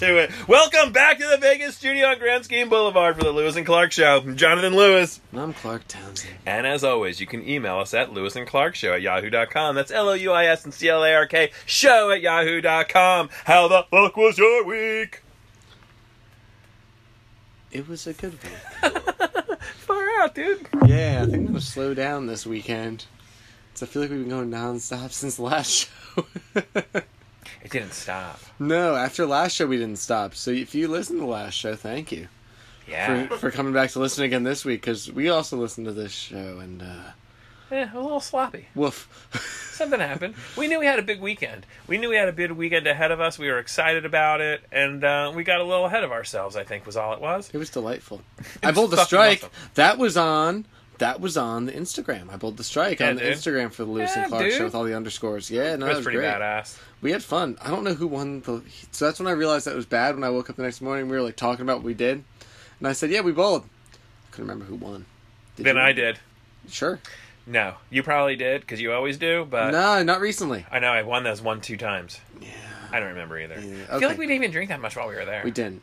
we didn't even get to it. Welcome back to the Vegas studio on Grand Scheme Boulevard for the Louis and Clark Show. I'm Jonathan Louis. I'm Clark Townsend. And as always, you can email us at Louis and Clark Show at yahoo.com. That's L O U I S and C L A R K show at yahoo.com. How the fuck was your week? It was a good week. Far out, dude. yeah, I think I'm gonna slow down this weekend. So I feel like we've been going nonstop since the last show. It didn't stop. no, after last show we didn't stop. So if you listened to last show, thank you Yeah. for, for coming back to listen again this week because we also listened to this show and uh, yeah, a little sloppy. woof. Something happened. We knew we had a big weekend. We knew we had a big weekend ahead of us. We were excited about it, and uh, we got a little ahead of ourselves. I think was all it was. It was delightful. I bowled the strike. awesome. That was on. That was on the Instagram. I pulled the strike Yeah, on the dude. Instagram for the Louis Yeah, and Clark dude. show with all the underscores. Yeah, no, that was pretty great. badass. We had fun. I don't know who won the. So that's when I realized that it was bad. When I woke up the next morning, we were like talking about what we did, and I said, "Yeah, we bowled." I couldn't remember who won. Did Then? I did. Sure. No, you probably did because you always do. But no, not recently. I know I won those one two times. Yeah, I don't remember either. Yeah, I feel like we didn't even drink that much while we were there. we didn't.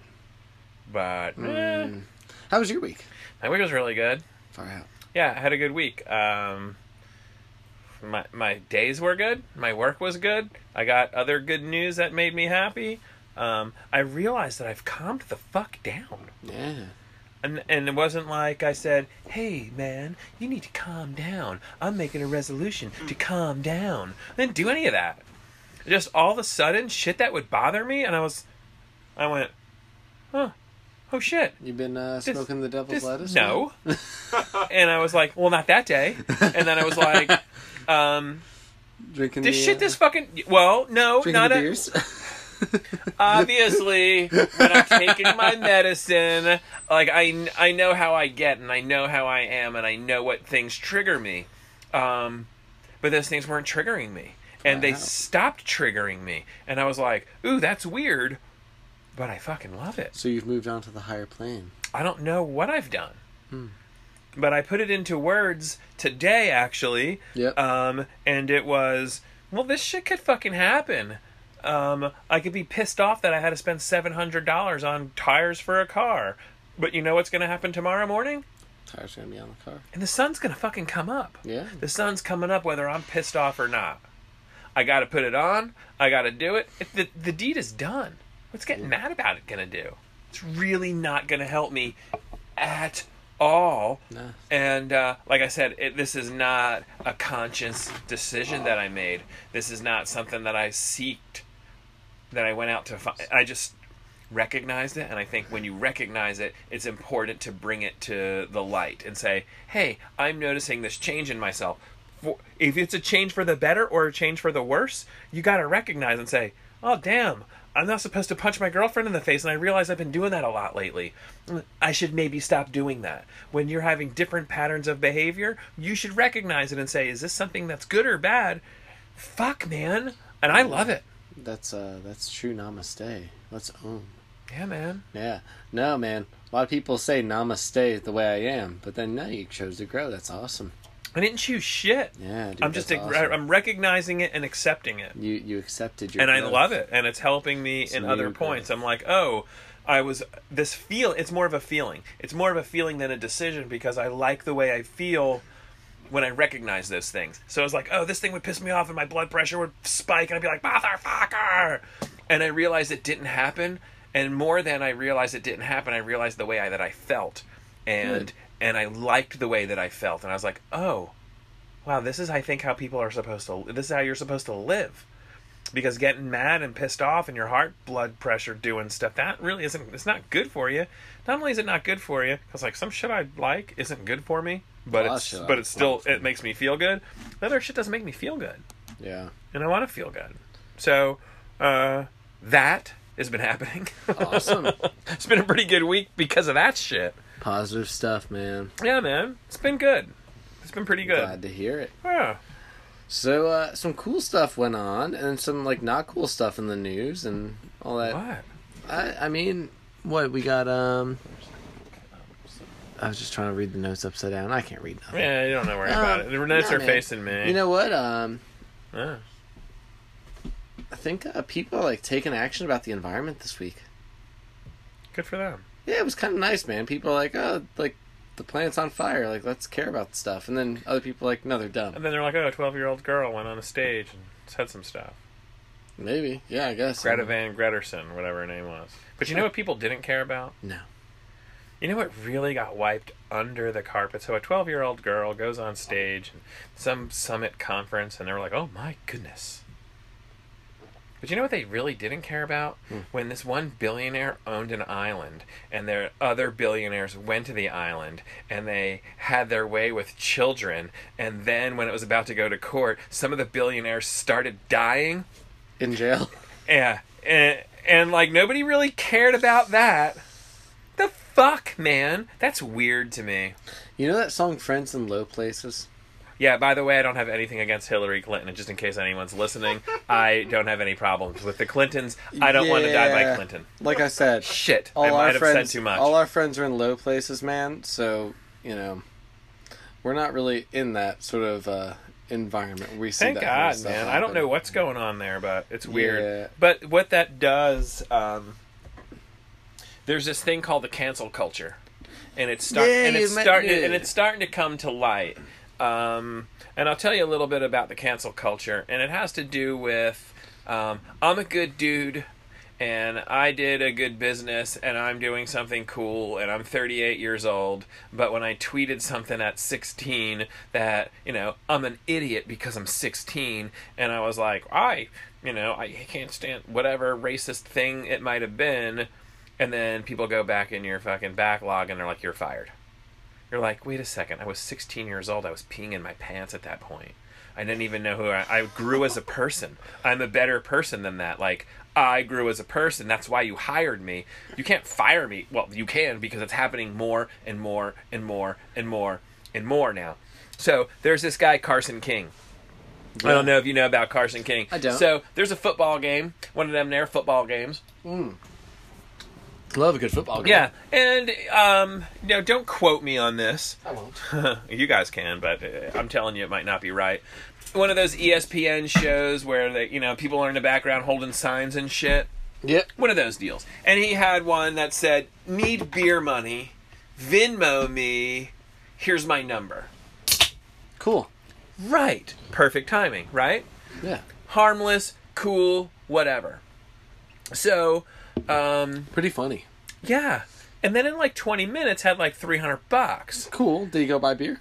But eh, Mm. How was your week? my week was really good. Far out. Yeah, I had a good week. Um, my my days were good. My work was good. I got other good news that made me happy. Um, I realized that I've calmed the fuck down. Yeah. And, and it wasn't like I said, hey, man, you need to calm down. I'm making a resolution to calm down. I didn't do any of that. Just all of a sudden, shit that would bother me, and I was, I went, huh, oh shit. You've been uh, This- smoking the devil's this- lettuce? no. and I was like, well, not that day. And then I was like, um, Drinking this the, shit, uh, this fucking, well, no, not the a, beers. obviously when i'm taking my medicine like I, I know how i get and i know how i am and i know what things trigger me um, but those things weren't triggering me and they stopped triggering me and i was like ooh that's weird but i fucking love it so you've moved on to the higher plane. i don't know what i've done Hmm. but i put it into words today actually Yep. um, and it was, well, this shit could fucking happen. Um, I could be pissed off that I had to spend seven hundred dollars on tires for a car, but you know what's going to happen tomorrow morning? Tires gonna be on the car. And the sun's going to fucking come up. Yeah. The sun's coming up whether I'm pissed off or not. I got to put it on. I got to do it. it the, the deed is done. What's getting mad about it to do? It's really not to help me at all. Nah. And uh, like I said, it, this is not a conscious decision that I made. This is not something that I seeked, that I went out to find. I just recognized it, and I think when you recognize it, it's important to bring it to the light and say, "Hey, I'm noticing this change in myself." For, if it's a change for the better or a change for the worse, you got to recognize and say, "Oh, damn." I'm not supposed to punch my girlfriend in the face, and I realize I've been doing that a lot lately. I should maybe stop doing that. When you're having different patterns of behavior, you should recognize it and say, is this something that's good or bad? Fuck, man. And I love it. That's uh that's true namaste. Let's own. Yeah, man. Yeah. No, man. A lot of people say namaste the way I am, but then no, you chose to grow. That's awesome. I didn't choose shit. Yeah, dude. I'm just awesome. I'm recognizing it and accepting it. You you accepted your and I love it, and it's helping me It's in other growth. points. I'm like, oh, I was this feel. It's more of a feeling. It's more of a feeling than a decision because I like the way I feel when I recognize those things. So I was like, oh, this thing would piss me off, and my blood pressure would spike, and I'd be like, motherfucker. And I realized it didn't happen, and more than I realized it didn't happen, I realized the way I, that I felt, and Good. And I liked the way that I felt, and I was like, oh, wow, this is I think how people are supposed to. This is how you're supposed to live. Because getting mad and pissed off and your heart blood pressure doing stuff that really isn't it's not good for you. Not only is it not good for you because like some shit i like isn't good for me but of it's but it's still it makes me feel good. The other shit doesn't make me feel good. Yeah. and i want to feel good. So uh that has been happening. Awesome. it's been a pretty good week because of that shit Positive stuff, man. yeah man it's been good it's been pretty good Glad to hear it. yeah So uh some cool stuff went on and some like not cool stuff in the news and all that. what I I mean, what we got um I was just trying to read the notes upside down. I can't read nothing. yeah you don't know worry Um, about it the notes nah, are man. facing me You know what? Um Yeah. I think uh, people are like taking action about the environment this week. Good for them. Yeah, it was kind of nice, man. People are like, oh, like the planet's on fire. Like, let's care about stuff. And then other people like, no, they're dumb. And then they're like, oh, a 12 year old girl went on a stage and said some stuff. Maybe, yeah, I guess. Greta Van Gretarsson, whatever her name was. But you know what people didn't care about? No. You know what really got wiped under the carpet? So a 12 year old girl goes on stage and some summit conference, and they're like, oh my goodness. But you know what they really didn't care about? Hmm. When this one billionaire owned an island, and their other billionaires went to the island, and they had their way with children, and then when it was about to go to court, some of the billionaires started dying. In jail. Yeah, and, and like nobody really cared about that. The fuck, man? That's weird to me. You know that song "Friends in Low Places"? Yeah, by the way, I don't have anything against Hillary Clinton, and just in case anyone's listening, I don't have any problems with the Clintons. I don't want to die by Yeah. Clinton. Like I said, Shit, all I our might have friends, said too much. all our friends are in low places, man. So you know, we're not really in that sort of uh, environment where we see Thank that kind of God, stuff man. I don't happen. know what's going on there, but it's weird. Yeah. But what that does, um, there's this thing called the cancel culture, and it's start Yeah, and you it's meant- starting and it's starting to come to light. Um, and I'll tell you a little bit about the cancel culture, and it has to do with um, I'm a good dude. And I did a good business, and I'm doing something cool, and I'm 38 years old. But when I tweeted something at 16 that, you know, I'm an idiot because I'm 16, and I was like, I, you know, I can't stand whatever racist thing it might have been, and then people go back in your fucking backlog and they're like, you're fired. You're like, wait a second, I was 16 years old, I was peeing in my pants at that point. I didn't even know who I, I grew as a person. I'm a better person than that. Like, I grew as a person. That's why you hired me. You can't fire me. Well, you can because it's happening more and more and more and more and more now. So there's this guy, Carson King. I don't know if you know about Carson King. I don't. So there's a football game, one of them there football games. Hmm. Love a good football game. Yeah, and um, know, don't quote me on this. I won't. you guys can, but uh, I'm telling you, it might not be right. One of those ESPN shows where they, you know, people are in the background holding signs and shit. Yep. One of those deals. And he had one that said, "Need beer money, Venmo me. Here's my number." Cool. Right. Perfect timing, right? Yeah. Harmless, cool, whatever. So, um, Pretty funny. yeah. And then in like 20 minutes had like 300 bucks. Cool. Did you go buy beer?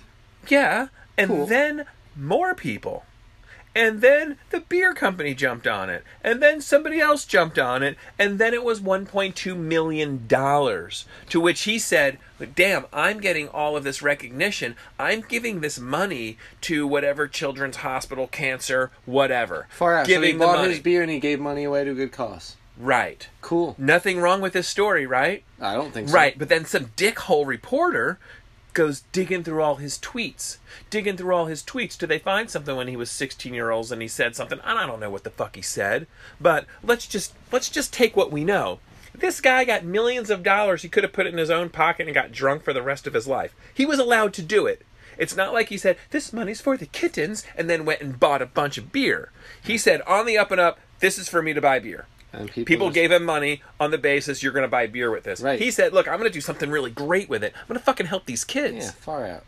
Yeah, and Cool. then more people. And then the beer company jumped on it. And then somebody else jumped on it. And then it was $1.2 million. To which he said, Damn, I'm getting all of this recognition. I'm giving this money to whatever children's hospital, cancer, whatever. Far out. so he Giving bought money. his beer and he gave money away to a good cause. Right. Cool. Nothing wrong with this story, right? I don't think so. Right, but then some dickhole reporter goes digging through all his tweets. Digging through all his tweets. Do they find something when he was 16 year olds and he said something? I don't know what the fuck he said. But let's just let's just take what we know. This guy got millions of dollars. He could have put it in his own pocket and got drunk for the rest of his life. He was allowed to do it. It's not like he said, This money's for the kittens, and then went and bought a bunch of beer. He said, On the up and up, this is for me to buy beer. And people, People just- gave him money on the basis you're going to buy beer with this. Right. He said, "Look, I'm going to do something really great with it. I'm going to fucking help these kids." Yeah, far out.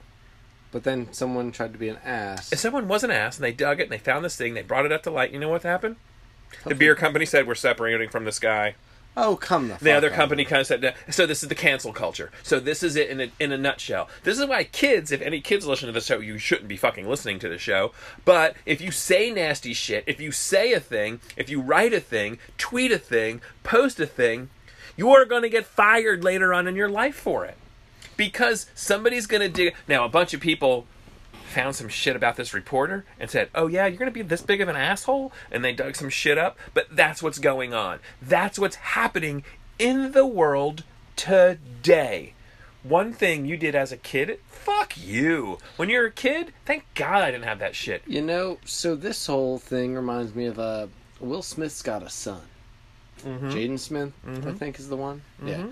But then someone tried to be an ass. If someone was an ass and they dug it and they found this thing, they brought it up to light. You know what happened? The beer company said we're separating from this guy. Oh, come the The other company kind of said, "So this is the cancel culture. So this is it in a, in a nutshell. This is why kids, if any kids listen to the show, you shouldn't be fucking listening to the show. But if you say nasty shit, if you say a thing, if you write a thing, tweet a thing, post a thing, you are going to get fired later on in your life for it because somebody's going to dig. Now, a bunch of people found some shit about this reporter and said, "Oh yeah, you're going to be this big of an asshole," and they dug some shit up. But that's what's going on. That's what's happening in the world today. One thing you did as a kid, fuck you. When you're a kid, thank God I didn't have that shit. You know, so this whole thing reminds me of uh, Will Smith's got a son. Mm-hmm. Jaden Smith, I think, is the one. Yeah.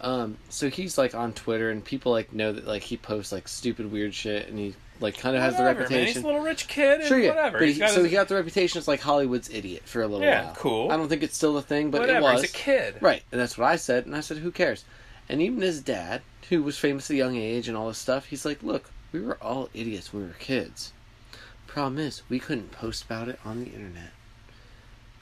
Um, so he's like on Twitter, and people like know that like he posts like stupid weird shit, and he like kind of has the Whatever, man. He's reputation. a little rich kid, and Sure, yeah. whatever. But He's he, got so his- he got the reputation as like Hollywood's idiot for a little Yeah, while. cool. I don't think it's still a thing, but whatever. it was. He's a kid. Right, and that's what I said, and I said, who cares? And even his dad, who was famous at a young age and all this stuff, he's like, look, we were all idiots when we were kids. Problem is, we couldn't post about it on the internet.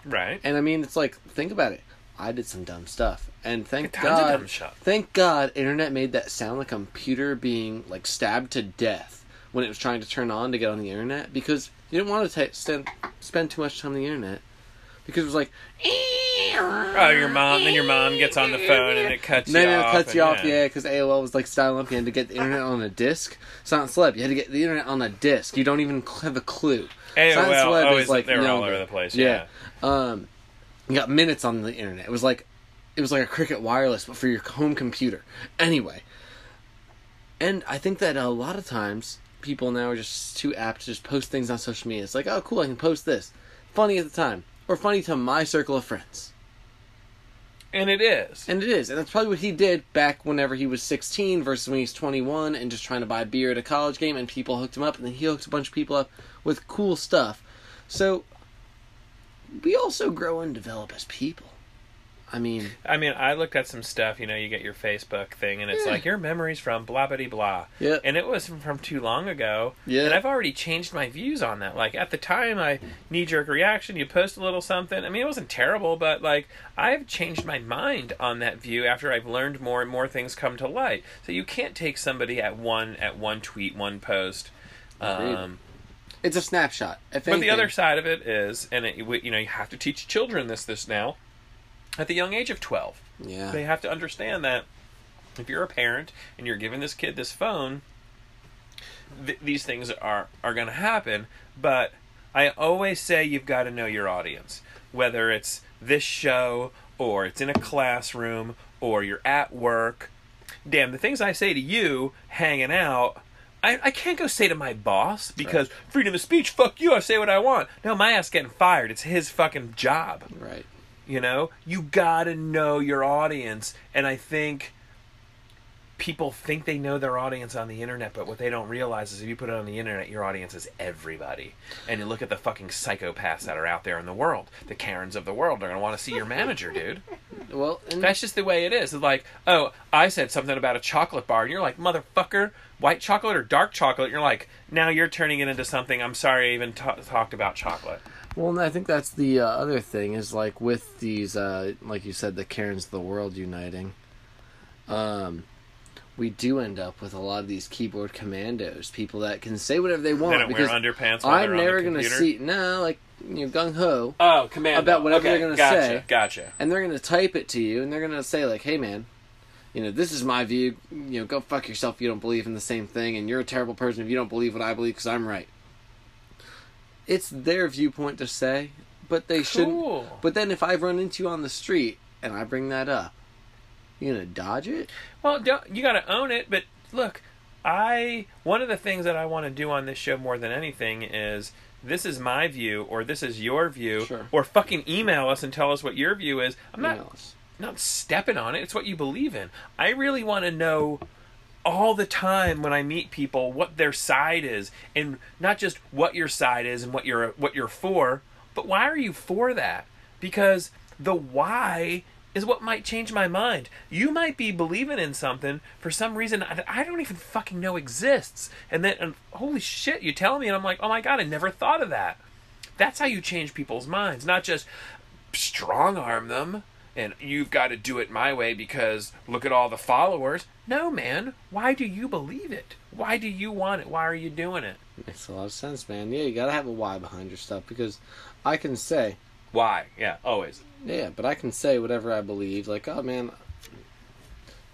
Right. And I mean, it's like, think about it. I did some dumb stuff, and thank Tons of God, dumb thank God, internet made that sound like a computer being like stabbed to death when it was trying to turn on to get on the internet because you didn't want to ta spend spend too much time on the internet because it was like, Oh, your mom. Then your mom gets on the phone and it cuts then you it off. cuts you off, yeah, because AOL was like styling up. You had to get the internet on a disc. Silent Celeb, you had to get the internet on a disc. You don't even have a clue. AOL. Silent Celeb always is like they were all over the place. Yeah. Yeah. Um, you got minutes on the internet. It was like, it was like a Cricket Wireless, but for your home computer. Anyway, and I think that a lot of times people now are just too apt to just post things on social media. It's like, oh, cool, I can post this. Funny at the time, or funny to my circle of friends. And it is. And it is, and that's probably what he did back whenever he was 16 versus when he's 21 and just trying to buy beer at a college game, and people hooked him up, and then he hooked a bunch of people up with cool stuff. So, we also grow and develop as people. I mean, I mean, I looked at some stuff. You know, you get your Facebook thing, and it's Yeah. like your memories from blah blah blah. Yeah. And it was from, too long ago. Yeah. And I've already changed my views on that. Like at the time, I knee jerk reaction. You post a little something. I mean, it wasn't terrible, but like I've changed my mind on that view after I've learned more and more things come to light. So you can't take somebody at one at one tweet, one post. Agreed. Um, it's a snapshot. But the other side of it is, and it, you know, you have to teach children this this now at the young age of twelve yeah, they have to understand that if you're a parent and you're giving this kid this phone, th- these things are are going to happen. But I always say you've got to know your audience, whether it's this show or it's in a classroom or you're at work. Damn, the things I say to you hanging out. I, I can't go say to my boss because freedom of speech, fuck you, I say what I want. No, my ass getting fired. It's his fucking job. right. You know, you gotta know your audience, and I think people think they know their audience on the internet, but what they don't realize is if you put it on the internet, your audience is everybody. And you look at the fucking psychopaths that are out there in the world, the Karens of the world are gonna want to see your manager, dude. Well, That's just the way it is. It's like, oh, I said something about a chocolate bar, and you're like, motherfucker, white chocolate or dark chocolate? You're like, now you're turning it into something. I'm sorry I even ta talked about chocolate. Well, and I think that's the uh, other thing is like with these, uh, like you said, the Karens of the world uniting. Um, we do end up with a lot of these keyboard commandos, people that can say whatever they want They don't wear underpants. I'm never gonna computer. see no like you know gung ho, Oh, command About whatever they're gonna gotcha, say. Gotcha. Gotcha. And they're gonna type it to you, and they're gonna say like, "Hey, man." You know, this is my view. You know, go fuck yourself if you don't believe in the same thing, and you're a terrible person if you don't believe what I believe because I'm right. It's their viewpoint to say, but they shouldn't But then if I run into you on the street and I bring that up, you gonna dodge it? Well, don't, you got to own it. But look, I one of the things that I want to do on this show more than anything is this is my view or this is your view Sure. or fucking email us and tell us what your view is. I'm not not stepping on it. It's what you believe in. I really want to know all the time when I meet people what their side is, and not just what your side is and what you're what you're for, but why are you for that? Because the why is what might change my mind. You might be believing in something for some reason I I don't even fucking know exists, and then and holy shit, you tell me, and I'm like, oh my god, I never thought of that. That's how you change people's minds, not just strong arm them and you've got to do it my way because look at all the followers. No, man. Why do you believe it? Why do you want it? Why are you doing it? Makes a lot of sense, man. Yeah, you gotta have a why behind your stuff because I can say, Why? Yeah, always. yeah, but I can say whatever I believe. Like, oh man,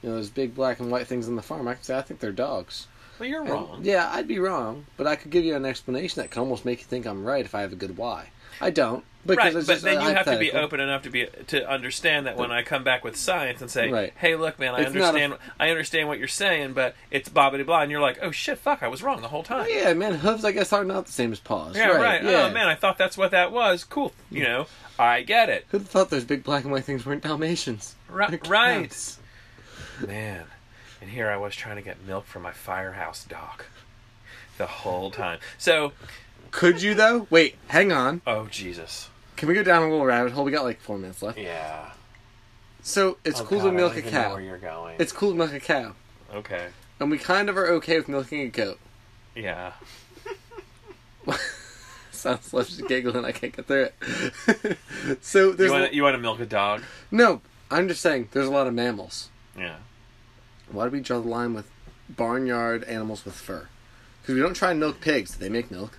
you know those big black and white things on the farm. I can say I think they're dogs. Well, you're And, wrong. yeah, I'd be wrong, but I could give you an explanation that can almost make you think I'm right if I have a good why. I don't because Right, but then you have to be open enough to be to understand that when I come back with science and say, Right. "Hey, look, man, I It's understand, I understand what you're saying, but it's bobbity blah," and you're like, "Oh shit, fuck, I was wrong the whole time." Yeah, man, hooves I guess are not the same as paws. Yeah, right. Yeah. Oh man, I thought that's what that was. Cool. You know, I get it. Who'd thought those big black and white things weren't Dalmatians? Right, right. Man, and here I was trying to get milk for my firehouse dog. the whole time. So, Could you though? Wait, hang on. oh Jesus, Can we go down a little rabbit hole? We got like four minutes left. yeah. So it's Oh, cool God, to milk a cow. Where you're going? It's cool to milk a cow, okay. and we kind of are okay with milking a goat. Yeah. Sounds left giggling. I can't get through it. so there's You want you want to milk a dog? no. I'm just saying there's a lot of mammals. Yeah. Why do we draw the line with barnyard animals with fur? Because we don't try and milk pigs. Do they make milk?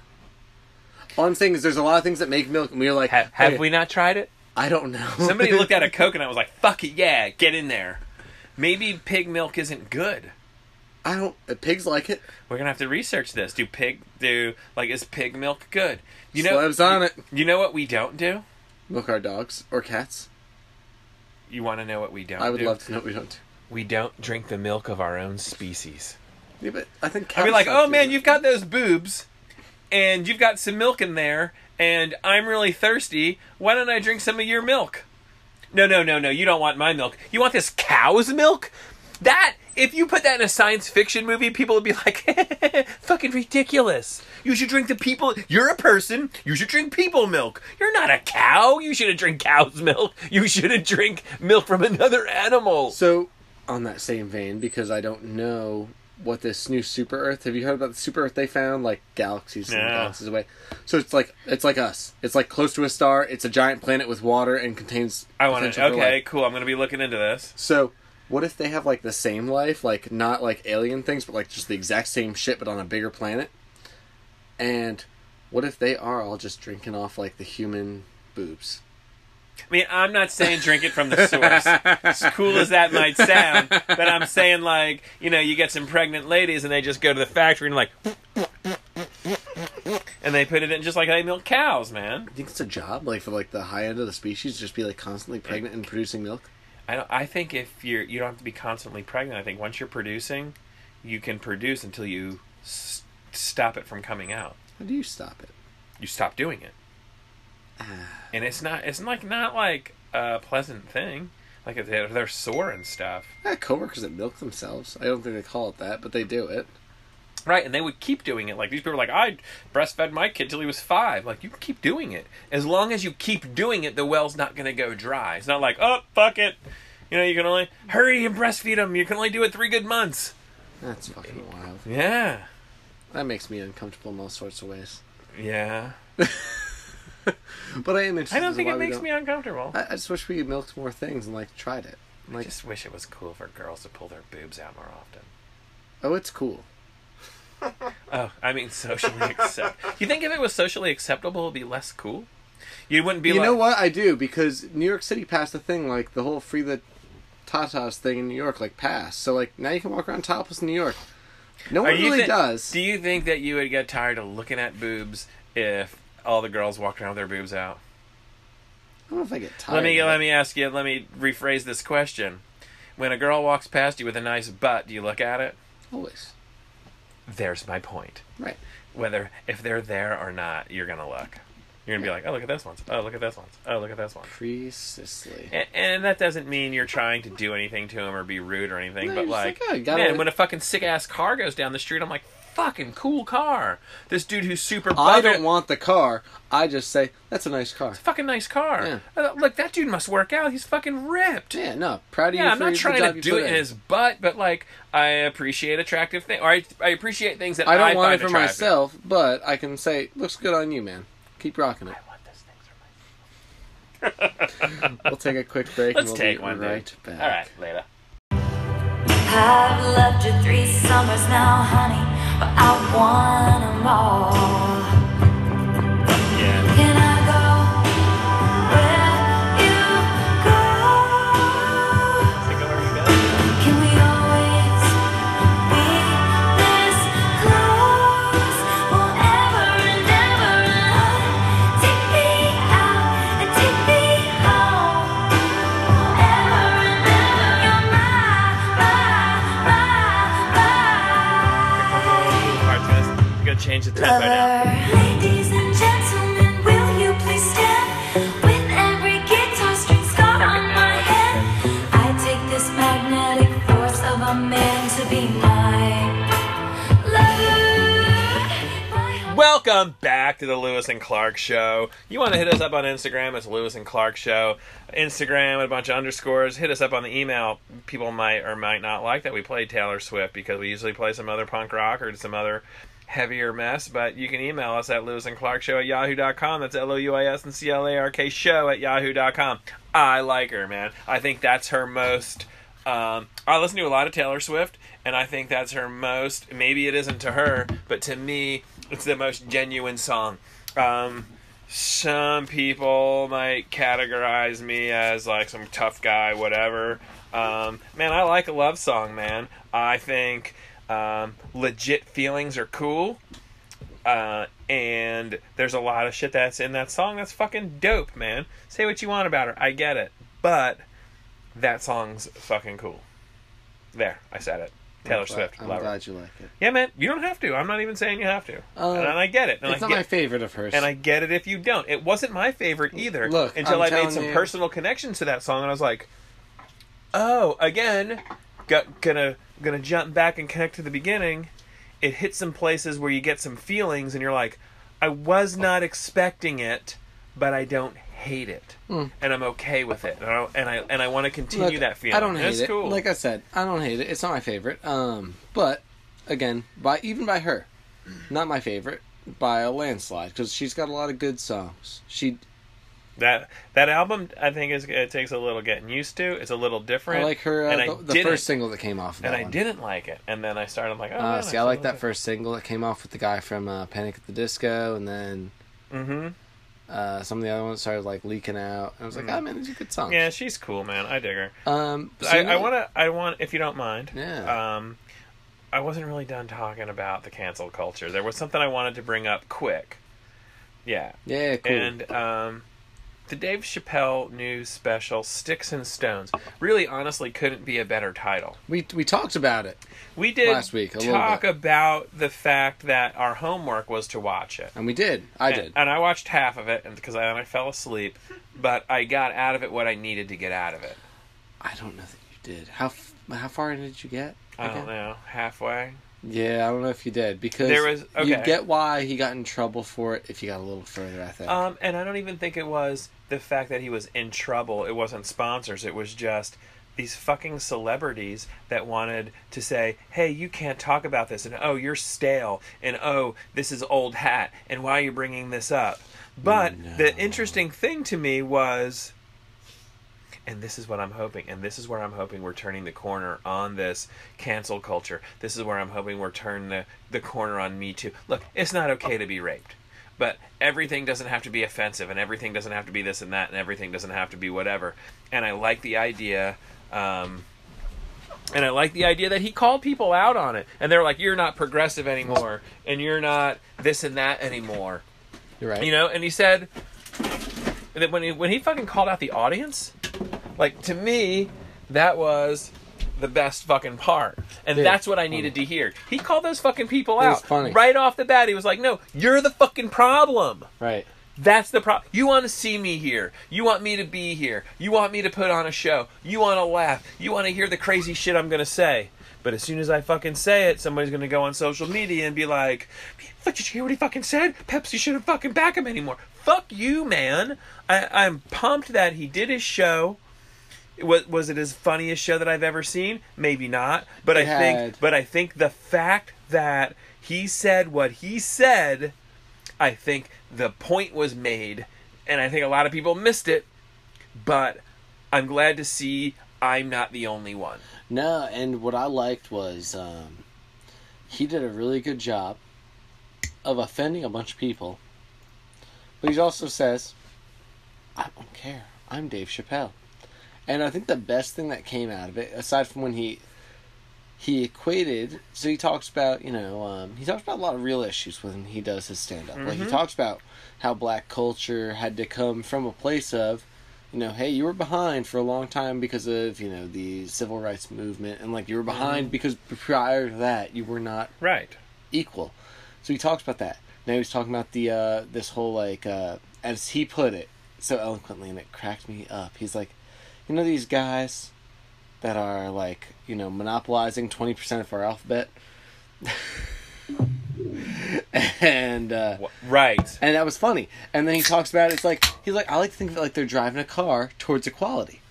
All I'm saying is there's a lot of things that make milk, and we're like, Have, have hey, we not tried it? I don't know. Somebody looked at a coconut and was like, "Fuck it, yeah, get in there." Maybe pig milk isn't good. I don't. uh, Pigs like it. We're gonna have to research this. Do pig do like is pig milk good? You know, Slabs on it. You know what we don't do? Milk our dogs or cats. You want to know what we don't? I would do? love to know what we don't do. We don't drink the milk of our own species. Yeah, but I think I'd be like, "Oh to. man, you've got those boobs, and you've got some milk in there, and I'm really thirsty. Why don't I drink some of your milk?" No, no, no, no. You don't want my milk. You want this cow's milk? That if you put that in a science fiction movie, people would be like, "Fucking ridiculous." You should drink the people. You're a person. You should drink people milk. You're not a cow. You shouldn't drink cow's milk. You shouldn't drink milk from another animal. So, on that same vein, because I don't know what this new super Earth. Have you heard about the super Earth they found? Like galaxies and galaxies away. So it's like it's like us. It's like close to a star. It's a giant planet with water and contains. I want to. Okay, cool. I'm to be looking into this. So, what if they have like the same life, like not like alien things, but like just the exact same shit, but on a bigger planet? And what if they are all just drinking off like the human boobs? I mean, I'm not saying drink it from the source. as cool as that might sound, but I'm saying like, you know, you get some pregnant ladies and they just go to the factory and like, and they put it in just like they milk cows, man. You think it's a job, like for like the high end of the species, just be like constantly pregnant and producing milk? I don't. I think if you're, you don't have to be constantly pregnant. I think once you're producing, you can produce until you s- stop it from coming out. How do you stop it? You stop doing it, and it's not. It's like not like a pleasant thing. Like if they're, they're sore and stuff. Have coworkers that milk themselves. I don't think they call it that, but they do it. Right, and they would keep doing it. Like these people are like, I breastfed my kid till he was five. Like you can keep doing it as long as you keep doing it. The well's not going to go dry. It's not like, oh fuck it, you know, you can only hurry and breastfeed them. You can only do it three good months. That's fucking wild. Yeah, That makes me uncomfortable in all sorts of ways. yeah. But I am interested. I don't think it makes me uncomfortable. I, I just wish we milked more things and like tried it. I just wish it was cool for girls to pull their boobs out more often. oh, it's cool. Oh, I mean socially accept. You think if it was socially acceptable, it'd be less cool? You wouldn't be you like, know what? I do because New York City passed a thing like the whole free the tatas thing in New York like passed. So like now you can walk around topless in New York. No one really thi- does. Do you think that you would get tired of looking at boobs if all the girls walked around with their boobs out? I don't know if I get tired. Let me let me ask you. Let me rephrase this question. When a girl walks past you with a nice butt, do you look at it? always There's my point. right. Whether if they're there or not, you're gonna look. You're gonna be like, oh look at this one. Oh look at this one. Oh look at this one. Precisely. And, and that doesn't mean you're trying to do anything to them or be rude or anything. No, but like, like, oh, man, when a fucking sick ass car goes down the street, I'm like, fucking cool car. This dude who's super. I don't want the car. I just say that's a nice car. It's a fucking nice car. Yeah. Uh, Look, that dude must work out. He's fucking ripped. Yeah, no, proud of you. Yeah, I'm for not trying to do put it in his butt, but like I appreciate attractive things, or I, I appreciate things that I don't want find it for attractive. myself, but I can say looks good on you, man. Keep rocking it. I want those things for myself. We'll take a quick break. Let's and we'll take be one, dude. right back. All right, later. I've loved you three summers now, honey, but I want them all. To be my lover. Welcome back to the Louis and Clark Show. You want to hit us up on Instagram? It's Louis and Clark Show. Instagram with a bunch of underscores. Hit us up on the email. People might or might not like that we play Taylor Swift because we usually play some other punk rock or some other heavier mess. But you can email us at Louis and Clark Show at yahoo.com. That's L O U I S and C L A R K show at yahoo.com. I like her, man. I think that's her most. Um, I listen to a lot of Taylor Swift, and I think that's her most. Maybe it isn't to her, but to me, it's the most genuine song. Um, some people might categorize me as like some tough guy, whatever. Um, man, I like a love song, man. I think um, legit feelings are cool. Uh, and there's a lot of shit that's in that song that's fucking dope, man. Say what you want about her, I get it. But that song's fucking cool. There, I said it. Taylor I'm glad- Swift, I'm love her. glad you like it. Yeah, man, you don't have to. I'm not even saying you have to. Uh, and I get it. And it's I not get, my favorite of hers. and I get it if you don't. It wasn't my favorite either Look, until I'm I made some you- personal connections to that song, and I was like, "Oh, again, got, gonna gonna jump back and connect to the beginning." It hits some places where you get some feelings, and you're like, "I was not expecting it, but I don't hate it, and I'm okay with it, and I and I, and I want to continue. Look, that feeling." I don't hate it. Cool. Like I said, I don't hate it. It's not my favorite. Um, but again, by even by her, not my favorite by a landslide because she's got a lot of good songs. She, that that album, I think, is it takes a little getting used to. It's a little different. I like her. Uh, and I the, the first single that came off. Of and I one. didn't like it. And then I started like, oh, Uh, man, see, I like that first single that came off with the guy from uh, Panic at the Disco, and then. Mm-hmm. uh, some of the other ones started like leaking out. And I was like, Mhm. oh man, these are good songs. Yeah, she's cool, man. I dig her. Um, so I, you know- I want to. I want, if you don't mind. Yeah. Um, I wasn't really done talking about the cancel culture. There was something I wanted to bring up quick. Yeah, Yeah, cool. and um, the Dave Chappelle news special, "Sticks and Stones," really, honestly, couldn't be a better title. we we talked about it, We did Last week, a little talk about the fact that our homework was to watch it. and we did. I And- did. and I watched half of it, and because I, I fell asleep, but I got out of it what I needed to get out of it. I don't know that you did. How how far did you get? I don't know, halfway. Yeah, I don't know if you did because There was- you okay. get why he got in trouble for it if you got a little further. I think. Um, and I don't even think it was the fact that he was in trouble. It wasn't sponsors. It was just these fucking celebrities that wanted to say, "Hey, you can't talk about this," and "Oh, you're stale," and "Oh, this is old hat," and "Why are you bringing this up?" But the interesting thing to me was, and this is what I'm hoping, and this is where I'm hoping we're turning the corner on this cancel culture. This is where I'm hoping we're turning the, the corner on Me Too. Look, it's not okay to be raped, but everything doesn't have to be offensive, and everything doesn't have to be this and that, and everything doesn't have to be whatever. And I like the idea. Um, and I like the idea that he called people out on it. And they're like, you're not progressive anymore. And you're not this and that anymore. You're right. You know, and he said that when he when he fucking called out the audience, like to me, that was the best fucking part. And Yeah, that's what I funny. needed to hear. He called those fucking people It out. funny. Right off the bat, he was like, No, you're the fucking problem. right. That's the problem. You want to see me here. You want me to be here. You want me to put on a show. You want to laugh. You want to hear the crazy shit I'm going to say. But as soon as I fucking say it, somebody's going to go on social media and be like, "Fuck, did you hear what he fucking said? Pepsi shouldn't fucking back him anymore." Fuck you, man. I, I'm pumped that he did his show. Was was it his funniest show that I've ever seen? Maybe not. But It I think had- but I think the fact that he said what he said I think the point was made, and I think a lot of people missed it. But I'm glad to see I'm not the only one. No, and what I liked was um, he did a really good job of offending a bunch of people. But he also says, I don't care. I'm Dave Chappelle. And I think the best thing that came out of it, aside from when he he equated so he talks about, you know, um, he talks about a lot of real issues when he does his stand up. Like he Mhm. talks about how black culture had to come from a place of you know, hey, you were behind for a long time because of, you know, the civil rights movement and like you were behind because prior to that you were not Right. equal. So he talks about that. Now he's talking about the uh this whole like uh as he put it so eloquently and it cracked me up. He's like, you know these guys that are like, you know, monopolizing 20% of our alphabet? and uh, Right. and that was funny. And then he talks about it, it's like he's like I like to think of it like they're driving a car towards equality.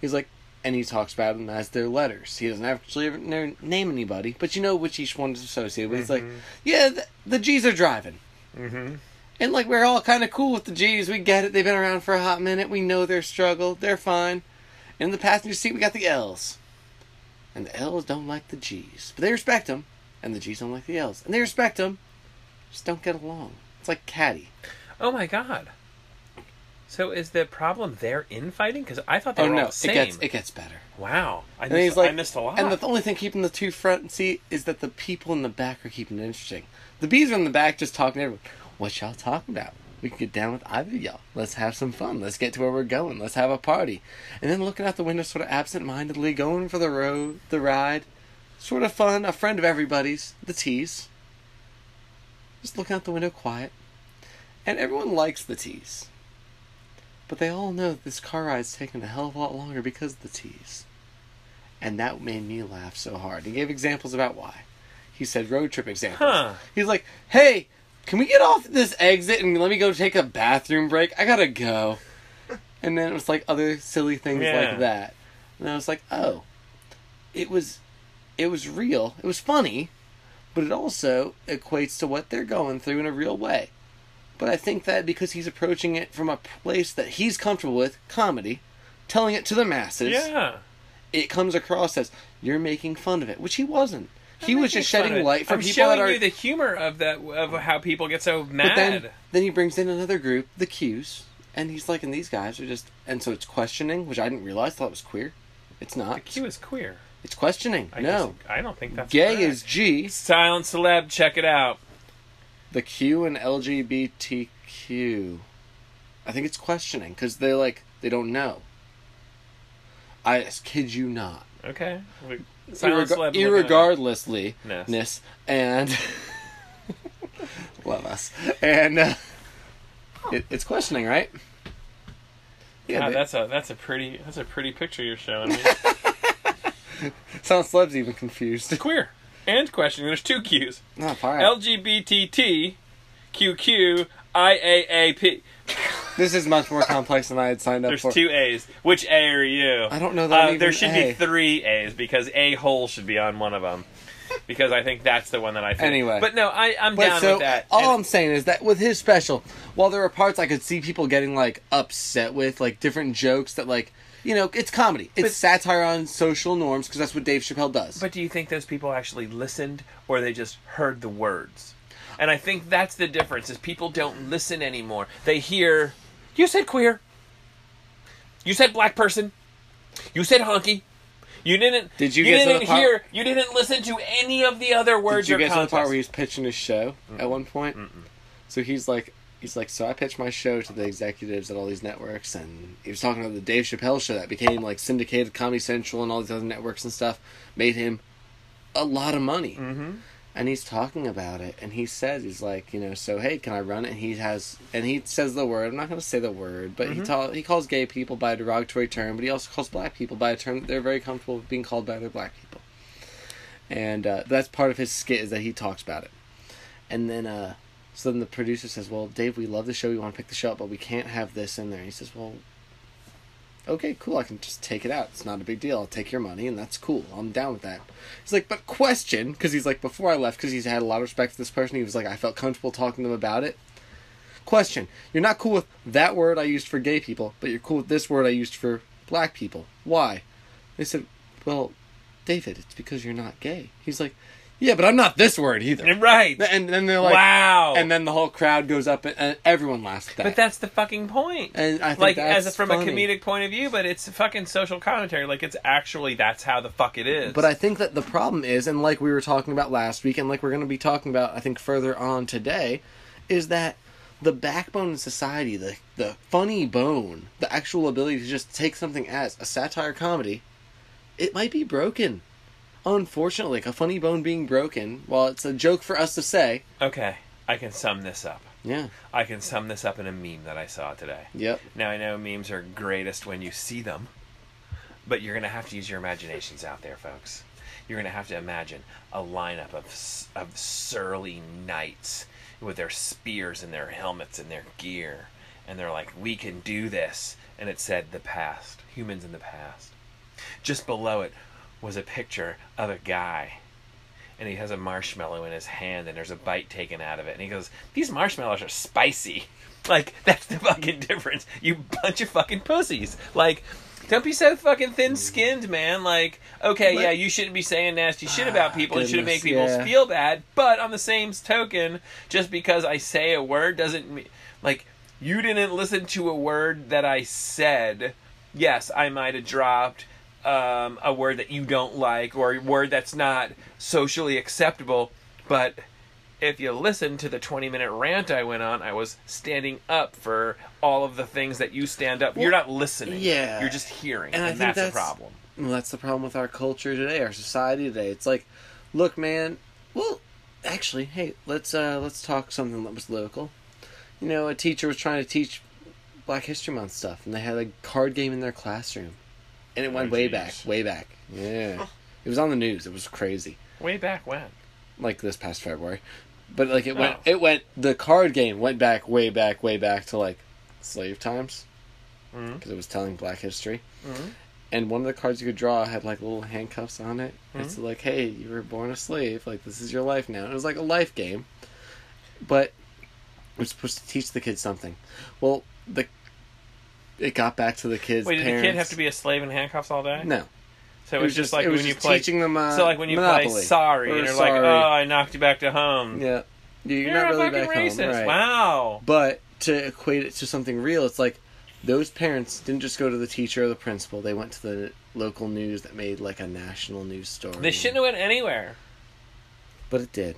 He's like, and he talks about them as their letters. He doesn't actually ever name anybody, but you know which each one is associated with. He's like, yeah, the, the G's are driving. Mm-hmm. And like we're all kind of cool with the G's. We get it. They've been around for a hot minute. We know their struggle. They're fine. In the passenger seat, we got the L's. And the L's don't like the G's, but they respect them. And the G's don't like the L's, and they respect them. Just don't get along. It's like Caddy. Oh my god. So is the problem they're infighting? Because I thought they Oh were no, all the it same. gets it gets better. wow. I And missed, like, I missed a lot. And the only thing keeping the two front seat is that the people in the back are keeping it interesting. The B's are in the back just talking to everyone. What y'all talking about? We can get down with either of y'all. Let's have some fun. Let's get to where we're going. Let's have a party. And then looking out the window, sort of absent-mindedly, going for the road, the ride. Sort of fun. A friend of everybody's. The T's. Just looking out the window, quiet. And everyone likes the T's. But they all know that this car ride's taking a hell of a lot longer because of the T's. And that made me laugh so hard. He gave examples about why. He said road trip examples. Huh. He's like, hey, can we get off this exit and let me go take a bathroom break? I gotta go. And then it was like other silly things Yeah. like that. And I was like, oh. It was it was real. It was funny, but it also equates to what they're going through in a real way. But I think that because he's approaching it from a place that he's comfortable with, comedy, telling it to the masses, yeah. it comes across as you're making fun of it, which he wasn't. He was just shedding light for I'm people showing that are. you the humor of that of how people get so mad. but then, then he brings in another group, the Qs, and he's like, and these guys are just, and so it's questioning, which I didn't realize. Thought it was queer. It's not. the Q is queer. It's questioning. I no, I don't think that's gay correct. is G. silent celeb. Check it out. The Q and LGBTQ. I think it's questioning because they're like they don't know. I kid you not. Okay. We- Silent celeb. Irreg- look at it. irregardlessly Ness. ness and love us and uh, it, it's questioning right yeah God, that's a that's a pretty that's a pretty picture you're showing me. sounds celebs even confused queer and questioning. There's two Q's. not fire LGBTT QQ IAAP. This is much more complex than i had signed up for. There's two A's. Which A are you? I don't know that Uh, there should A. be three A's because A hole should be on one of them. Because I think that's the one that I think. Anyway. But no, I, I'm but down so with that. all And- i'm saying is that with his special while there were parts i could see people getting like upset with like different jokes that like you know it's comedy it's But- satire on social norms because that's what dave chappelle does But do you think those people actually listened or they just heard the words? And I think that's the difference is people don't listen anymore. They hear you said queer. You said black person. You said honky. You didn't Did you you get to the didn't part- hear you didn't listen to any of the other words Did you or get to the part context. where he's pitching his show at one point? So he's like, he's like, so I pitched my show to the executives at all these networks, and he was talking about the Dave Chappelle show that became like syndicated, Comedy Central, and all these other networks and stuff, made him a lot of money. mm-hmm. And he's talking about it, and he says, he's like, you know, so hey, can I run it? And he has, and he says the word. I'm not going to say the word, but he Mhm. ta- he calls gay people by a derogatory term, but he also calls black people by a term that they're very comfortable with being called by other black people. And uh, that's part of his skit is that he talks about it. And then, uh, so then the producer says, "Well, Dave, we love the show. We want to pick the show up, but we can't have this in there." He says, "Well, okay, cool. I can just take it out. It's not a big deal. I'll take your money, and that's cool. I'm down with that." He's like, "But question," because he's like, before I left, because he's had a lot of respect for this person. He was like, I felt comfortable talking to them about it. Question: You're not cool with that word I used for gay people, but you're cool with this word I used for black people. Why? They said, "Well, David, it's because you're not gay." He's like, "Yeah, but I'm not this word either." Right. And then they're like, wow. And then the whole crowd goes up, and, everyone laughs at that. but that's the fucking point. and I think like that's as a, from funny. a comedic point of view, but it's fucking social commentary. Like it's actually that's how the fuck it is. But I think that the problem is, and like we were talking about last week, and like we're going to be talking about, I think further on today, is that the backbone in society, the the funny bone, the actual ability to just take something as a satire comedy, it might be broken. Unfortunately, like a funny bone being broken, while it's a joke for us to say, okay, I can sum this up. yeah, I can sum this up in a meme that I saw today. yep, Now I know memes are greatest when you see them, but you're gonna have to use your imaginations out there, folks. you're gonna have to imagine a lineup of of surly knights with their spears and their helmets and their gear, and they're like, "We can do this," and it said the past, humans in the past. Just below it was a picture of a guy. And he has a marshmallow in his hand and there's a bite taken out of it. And he goes these marshmallows are spicy. Like that's the fucking difference. You bunch of fucking pussies. Like don't be so fucking thin skinned man. Like okay But- yeah you shouldn't be saying nasty shit about people. It shouldn't make people yeah. feel bad. But on the same token just because i say a word doesn't mean like you didn't listen to a word that i said. Yes i might have dropped um, a word that you don't like or a word that's not socially acceptable. But if you listen to the 20 minute rant I went on, I was standing up for all of the things that you stand up. You're not listening. yeah. You're just hearing. And And, that's, that's- the problem. Well, that's the problem with our culture today, our society today. It's like, look, man. Well, actually, hey, let's uh let's talk something that was local. You know, a teacher was trying to teach Black History Month stuff, and they had a card game in their classroom, and it went Oh, way geez. back, way back. Yeah, it was on the news. It was crazy, Way back when. like this past February. But like it went, Oh. it went. The card game went back, way back, way back to like slave times Mhm. because it was telling Black history. Mhm. And one of the cards you could draw had like little handcuffs on it. Mhm. It's like, hey, you were born a slave. Like this is your life now. It was like a life game, but it was supposed to teach the kids something. Well, the it got back to the kids. Wait, did parents. the kid have to be a slave in handcuffs all day? No, So it was, just like it was when you play. teaching them. Uh, so like when you Monopoly. play sorry, and you're sorry. like, "Oh, I knocked you back to home." yeah, you're, You're, not really back racist. home, right? Wow. But to equate it to something real, it's like those parents didn't just go to the teacher or the principal. They went to the local news that made like a national news story. They shouldn't have went anywhere. But it did.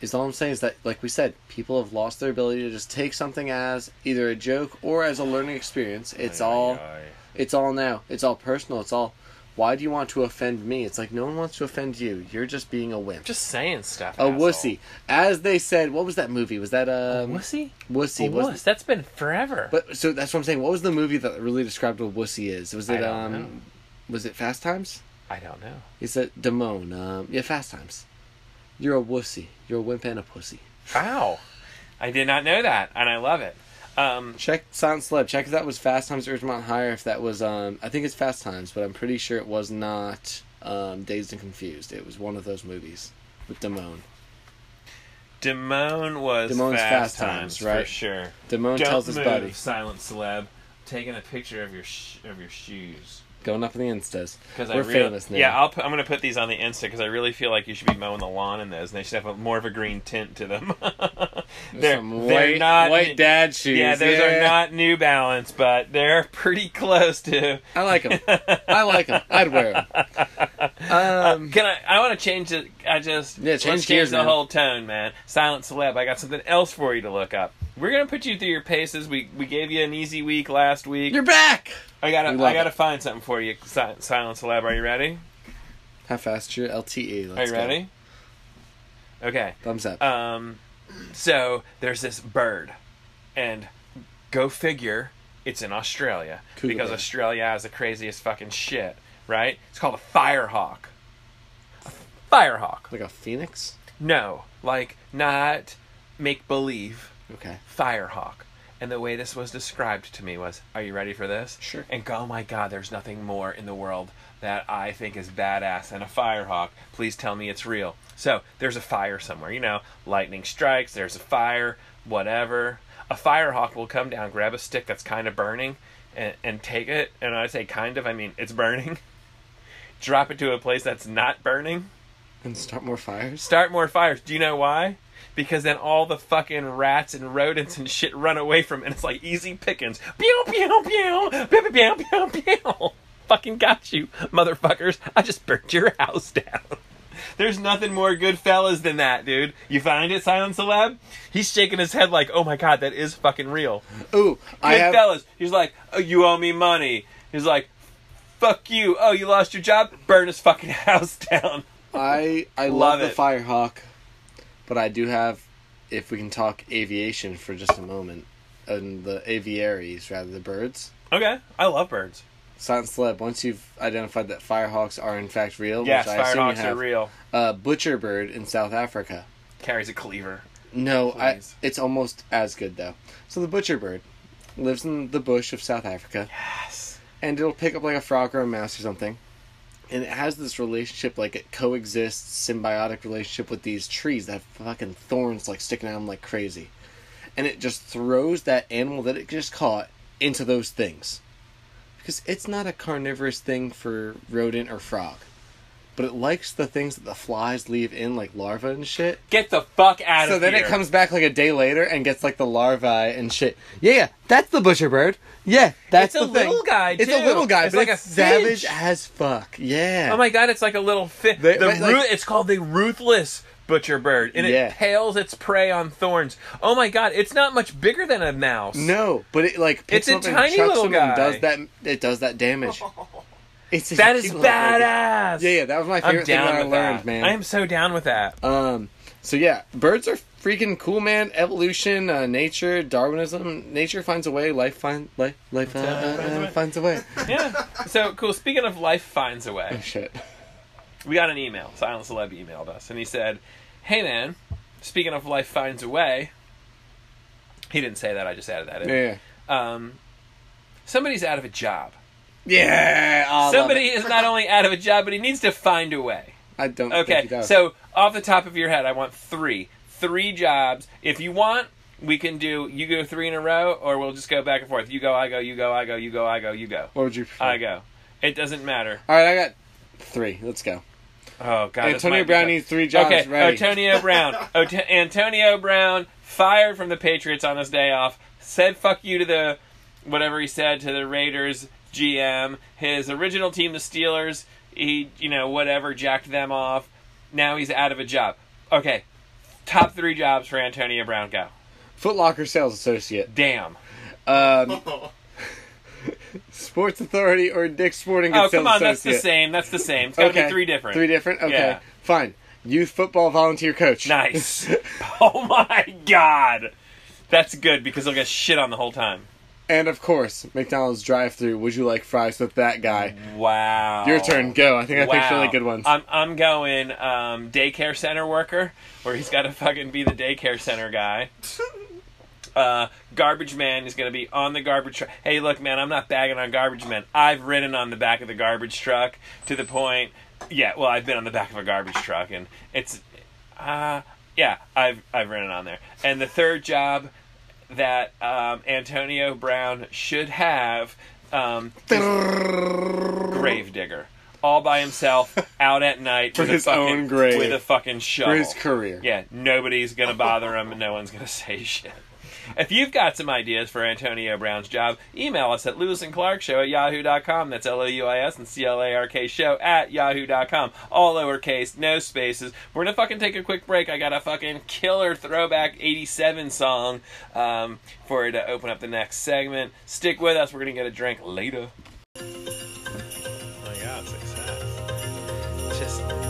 Is all I'm saying is that, like we said, people have lost their ability to just take something as either a joke or as a learning experience. It's Ay, ay, all, ay. it's all now. It's all personal. It's all. Why do you want to offend me? It's like no one wants to offend you. You're just being a wimp, Just saying stuff. a asshole. wussy. As they said, what was that movie? Was that A um, wussy? wussy? A was. That's been forever. But so that's what I'm saying. What was the movie that really described what wussy is? Was it um, know. was it Fast Times? I don't know. He said Damone. Um, yeah, Fast Times. You're a wussy. You're a wimp and a pussy. Wow. I did not know that, and I love it. Um, Check Silent Celeb. Check if that was Fast Times or Ridgemont Higher. If that was, um, I think it's Fast Times, but I'm pretty sure it was not um, Dazed and Confused. It was one of those movies with Damone. Damone was Damone's Fast, Fast Times, Times, for right? sure. Damone Don't tells his move, buddy, silent celeb, taking a picture of your sh- of your shoes. Going up in the Instas. Because We're I really, famous now. yeah, I'll put, I'm going to put these on the Insta because I really feel like you should be mowing the lawn in those, and they should have a, more of a green tint to them. they're Some they're white, not white dad shoes. Yeah, those yeah. are not New Balance, but they're pretty close to. I like them. I like them. I'd wear them. Um, Can I? I want to change it. I just Yeah, change let's gears, change the man. whole tone, man. Silent celeb. I got something else for you to look up. We're gonna put you through your paces. We we gave you an easy week last week. you're back. I gotta I gotta it. find something for you. Si- Silent celeb. Are you ready? How fast your LTE? Let's Are you go. ready? Okay. Thumbs up. Um, so there's this bird, and go figure, it's in Australia Cougar because bird. Australia has the craziest fucking shit, right? It's called a firehawk. A firehawk. like a phoenix. No, like not make believe. Okay. Firehawk. And the way this was described to me was, are you ready for this? Sure. And go, oh my god, there's nothing more in the world that I think is badass than a firehawk. Please tell me it's real. So, there's a fire somewhere. You know, lightning strikes, there's a fire, whatever. A firehawk will come down, grab a stick that's kind of burning, and, and take it. And I say kind of, I mean it's burning. Drop it to a place that's not burning And start more fires. start more fires. Do you know why? Because then all the fucking rats and rodents and shit run away from it, and it's like easy pickings. Pew pew pew pew pew pew pew. Fucking got you, motherfuckers! I just burnt your house down. There's nothing more good fellas than that, dude. You find it, Silent Celeb? He's shaking his head like, oh my god, that is fucking real. Ooh, I Good have. fellas. He's like, oh, you owe me money. He's like, fuck you. Oh, you lost your job? Burn his fucking house down. I I Love love, the. Firehawk, but I do have, if we can talk aviation for just a moment, and the aviaries rather the birds. Okay, I love birds. Silent Celeb, once you've identified that firehawks are in fact real, Yes, which I assume you firehawks have, are real. uh, Butcherbird in South Africa. Carries a cleaver. No, I, it's almost as good though. So the butcher bird lives in the bush of South Africa, Yes. and it'll pick up like a frog or a mouse or something, and it has this relationship like it coexists, symbiotic relationship with these trees that have fucking thorns like sticking out like crazy, and it just throws that animal that it just caught into those things, because it's not a carnivorous thing for rodent or frog. But it likes the things that the flies leave in, like larvae and shit. Get the fuck out So of here. So then it comes back like a day later and gets like the larvae and shit. Yeah, yeah, that's the butcher bird. Yeah, that's It's a the thing. little guy, It's a little guy, It's but like a it's savage finch. as fuck. Yeah. Oh my god, it's like a little fi- They- the but, like- ru- it's called the ruthless butcher bird and Yeah. it pales its prey on thorns. Oh my god, it's not much bigger than a mouse. No, but it like It's a them up and tiny little guy. does that. It does that damage. It's a That is badass. Yeah, yeah, that was my I'm favorite thing down that I learned, that. man. I am so down with that. Um. So yeah, birds are freaking cool, man. Evolution, uh, nature, Darwinism. Nature finds a way. Life find life life uh, Finds a uh, way. finds a way. Yeah. so cool. Speaking of life finds a way. Oh shit. we got an email. Silent Celeb emailed us, and he said, "Hey man, speaking of life finds a way." He didn't say that. I just added that in. Yeah. Um, somebody's out of a job. Yeah. I Somebody is not only out of a job, but he needs to find a way. I don't. think he Okay, does. so off the top of your head, I want three, three jobs. If you want, we can do. You go three in a row, or we'll just go back and forth. You go, I go, you go, I go, you go, I go, you go. what would you? Prefer? I go. It doesn't matter. All right, I got three. Let's go. Oh God, Antonio Brown needs three jobs. Okay, ready. Antonio Brown. Ot- Antonio Brown fired from the Patriots on his day off. Said fuck you to the whatever he said to the Raiders GM. His original team, the Steelers, he you know whatever jacked them off. Now he's out of a job. Okay, top three jobs for Antonio Brown. Go. Foot Locker sales associate, Damn. um, Sports Authority, or Dick's Sporting Goods Oh come sales on, that's the same. That's the same. It's got to Okay, be three different. Three different. Okay, Yeah. fine. Youth football volunteer coach. Nice. oh my God. That's good because they'll get shit on the whole time. And of course, McDonald's drive-through. Would you like fries with that guy? Wow. Your turn. Go. I think I picked really good ones. I'm I'm going um, daycare center worker, where he's got to fucking be the daycare center guy. Uh, garbage man is going to be on the garbage truck. Hey, look, man, I'm not bagging on garbage men. I've ridden on the back of the garbage truck to the point. Yeah, well, I've been on the back of a garbage truck, and it's, uh, yeah, I've I've ridden on there. And the third job that um, Antonio Brown should have um, is grave digger. All by himself, out at night For with a his fucking, own grave. with a fucking shovel. For his career. Yeah, nobody's gonna bother him, and no one's gonna say shit. If you've got some ideas for Antonio Brown's job, email us at Louis and Clark Show at yahoo.com. That's L O U I S and C L A R K Show at yahoo.com. All lowercase, no spaces. We're gonna fucking take a quick break. I got a fucking killer throwback 87 song um, for it to open up the next segment. Stick with us. We're gonna get a drink later. Oh my god, success. Just.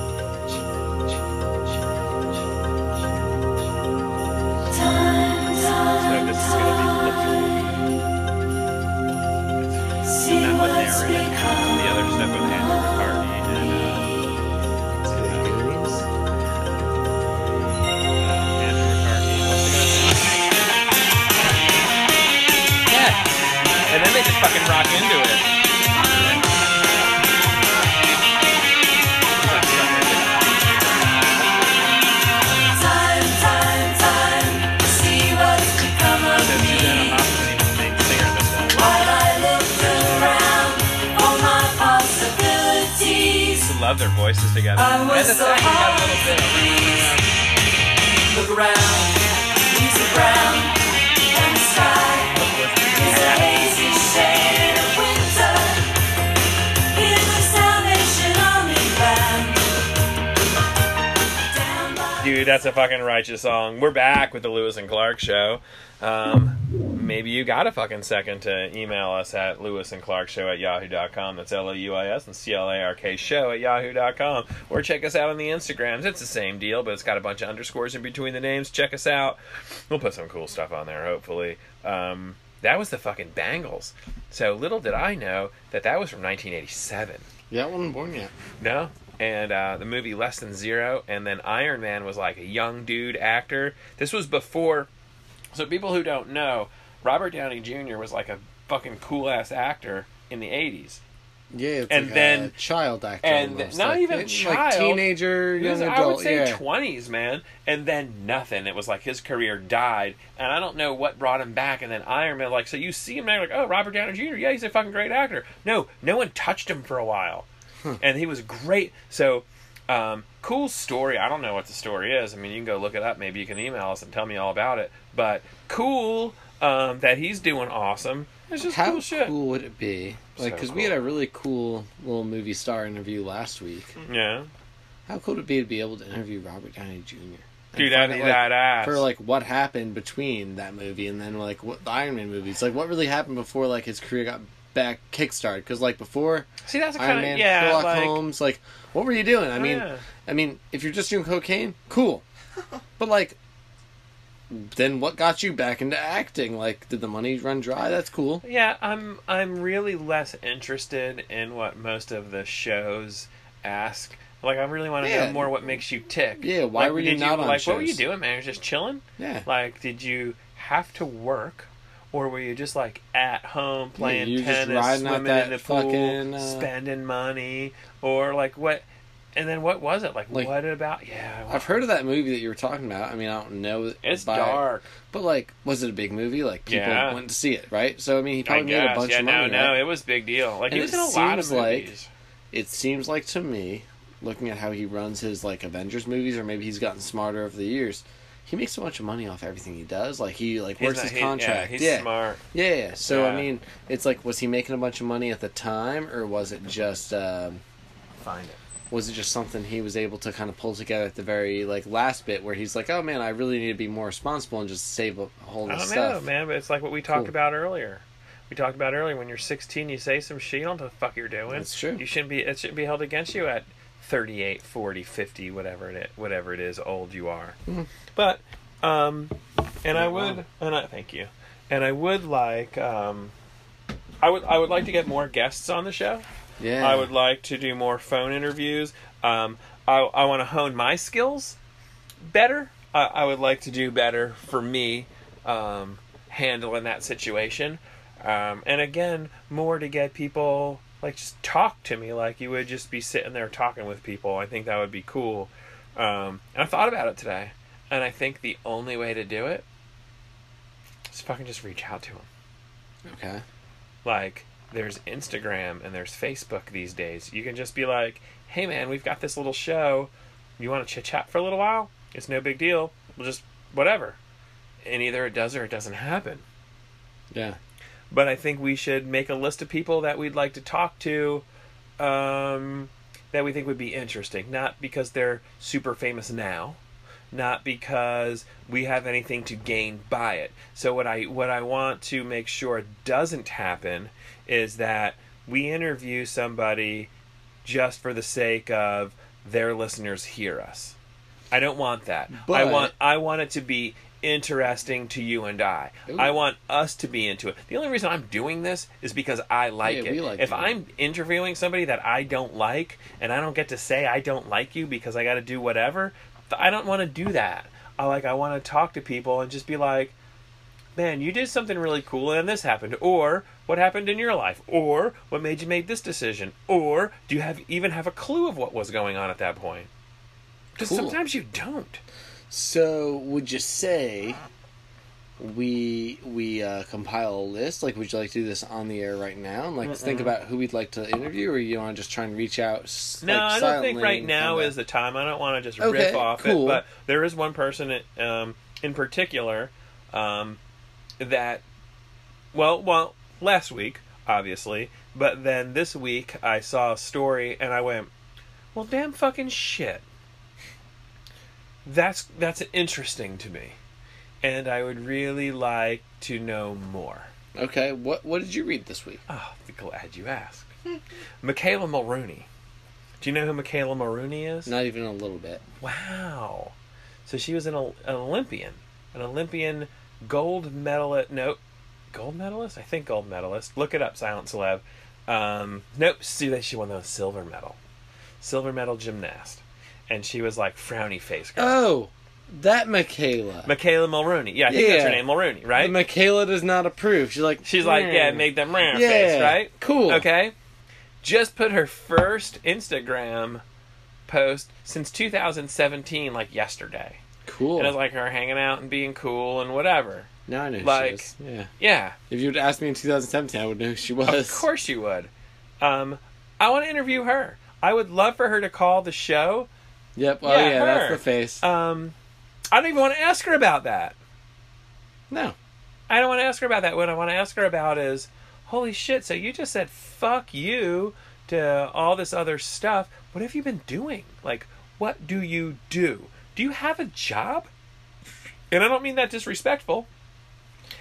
Possibilities. I love their voices together. I and was the so second got a little to bit. Look around, are Dude, that's a fucking righteous song. We're back with the Louis and Clark show. Um, maybe you got a fucking second to email us at Louis and Clark show at yahoo.com. That's L O U I S and C L A R K show at yahoo.com. Or check us out on the Instagrams. It's the same deal, but it's got a bunch of underscores in between the names. Check us out. We'll put some cool stuff on there, hopefully. Um, That was the fucking Bangles. So little did I know that that was from 1987. Yeah, I wasn't born yet. No. And uh, the movie Less Than Zero, and then Iron Man was like a young dude actor. This was before. So people who don't know, Robert Downey Jr. was like a fucking cool ass actor in the 80s. Yeah, And like then- a child actor, and almost. not like, even like child. teenager, He was, young I adult. would say yeah, twenties, man, and then nothing. It was like his career died, and I don't know what brought him back. And then Iron Man, like, so you see him now, like, oh, Robert Downey Jr. Yeah, he's a fucking great actor. No, no one touched him for a while, and he was great. So, um, cool story. I don't know what the story is. I mean, you can go look it up. Maybe you can email us and tell me all about it. But cool um, that he's doing awesome. It's just How cool shit. cool would it be? Like, So because we had a really cool little movie star interview last week. Yeah, How cool would it be to be able to interview Robert Downey Jr. dude, that'd be like, that ass. for like what happened between that movie and then like what the Iron Man movies, like what really happened before like his career got back kickstarted? Because like before See, that's Iron kind Man, of yeah, Sherlock like, Holmes, like what were you doing? I oh, mean, yeah. I mean, if you're just doing cocaine, cool, but like. Then what got you back into acting? Like, did the money run dry? That's cool. Yeah, I'm I'm really less interested in what most of the shows ask. Like, I really want to Yeah. know more what makes you tick. Yeah, why Like, were you did not on like? What were you doing, man? You're just chilling. Yeah. Like, did you have to work, or were you just like at home playing you're tennis, swimming in the pool, fucking, uh, spending money, or like what? And then what was it like? Like- what about? Yeah, I've heard of that movie that you were talking about. I mean, I don't know. it's by- dark. But like, was it a big movie? Like people Yeah. went to see it, right? So I mean, he probably made a bunch yeah, of money. no, no, it was a big deal. Like And he was it in a lot of seems like- movies. It seems like to me, looking at how he runs his like Avengers movies, or maybe he's gotten smarter over the years. He makes so much money off everything he does. Like he like He's works not- his he- contract. Yeah, he's yeah, smart. yeah, yeah. So I mean, it's like, was he making a bunch of money at the time, or was it just? Um, Find it. was it just something he was able to kind of pull together at the very like last bit where he's like, "Oh man, I really need to be more responsible and just save a whole I of don't stuff." know, man, but it's like what we talked Cool. about earlier. We talked about earlier when you're 16, you say some shit, you don't know what the fuck you're doing. That's true. You shouldn't be. It shouldn't be held against you at 38, 40, 50, whatever it is, whatever it is, old you are. Mhm. But, um, and I would, and I thank you, and I would like, um, I would, I would like to get more guests on the show. Yeah, I would like to do more phone interviews. Um, I, I want to hone my skills better. I, I would like to do better for me um, handling that situation. Um, and again, more to get people like just talk to me like you would just be sitting there talking with people. I think that would be cool. Um, and I thought about it today, and I think the only way to do it is fucking just reach out to them Okay. like there's Instagram and there's Facebook these days. You can just be like, "Hey man, we've got this little show. You want to chit chat for a little while? It's no big deal. We'll just whatever." And either it does or it doesn't happen. Yeah. But I think we should make a list of people that we'd like to talk to, um, that we think would be interesting. Not because they're super famous now, not because we have anything to gain by it. So what I what I want to make sure doesn't happen is that we interview somebody just for the sake of their listeners hear us. I don't want that. I want I want it to be interesting to you and I. Ooh. I want us to be into it. The only reason I'm doing this is because I like Yeah, it. we like if it. I'm interviewing somebody that I don't like and I don't get to say I don't like you because I got to do whatever, I don't want to do that. I like I want to talk to people and just be like, "Man, you did something really cool and this happened." Or, "What happened in your life?" Or, "What made you make this decision?" Or, "Do you have even have a clue of what was going on at that point?" Because Cool. sometimes you don't. So, would you say we we uh, compile a list? Like, would you like to do this on the air right now? And like think about who we'd like to interview, or you want to just try and reach out? s- No, like, I don't think silently right and now kinda- is the time. I don't want to just Okay, riff off cool. it, but there is one person um, in particular um, that, well, well, last week obviously, but then this week I saw a story and I went, well, damn fucking shit. That's that's interesting to me, and I would really like to know more. Okay, what what did you read this week? Oh, be glad you asked. McKayla Mulrooney. Do you know who McKayla Mulrooney is? Not even a little bit. Wow. So she was an, an Olympian, an Olympian gold medalist. No, gold medalist? I think gold medalist. Look it up, Silent Celeb. Um, nope, see, she won the silver medal, silver medal gymnast, and she was like frowny face girl. Oh, that McKayla. McKayla Mulrooney. Yeah, I think that's her Yeah. name, Mulrooney, right? McKayla does not approve. She's like, She's like, yeah, "Hmm." make them round Yeah, face, right? cool. Okay. Just put her first Instagram post since 2017, like yesterday. cool. And it's like her hanging out and being cool and whatever. now I know who like- she is. Yeah. Yeah, If you would asked me in 2017, I would know who she was. of course you would. Um, I want to interview her. I would love for her to call the show. Yep. Oh Yeah, yeah, her. that's the face. Um, I don't even want to ask her about that. no. I don't want to ask her about that. What I want to ask her about is, holy shit! So you just said fuck you to all this other stuff. What have you been doing? Like, what do you do? Do you have a job? And I don't mean that disrespectful.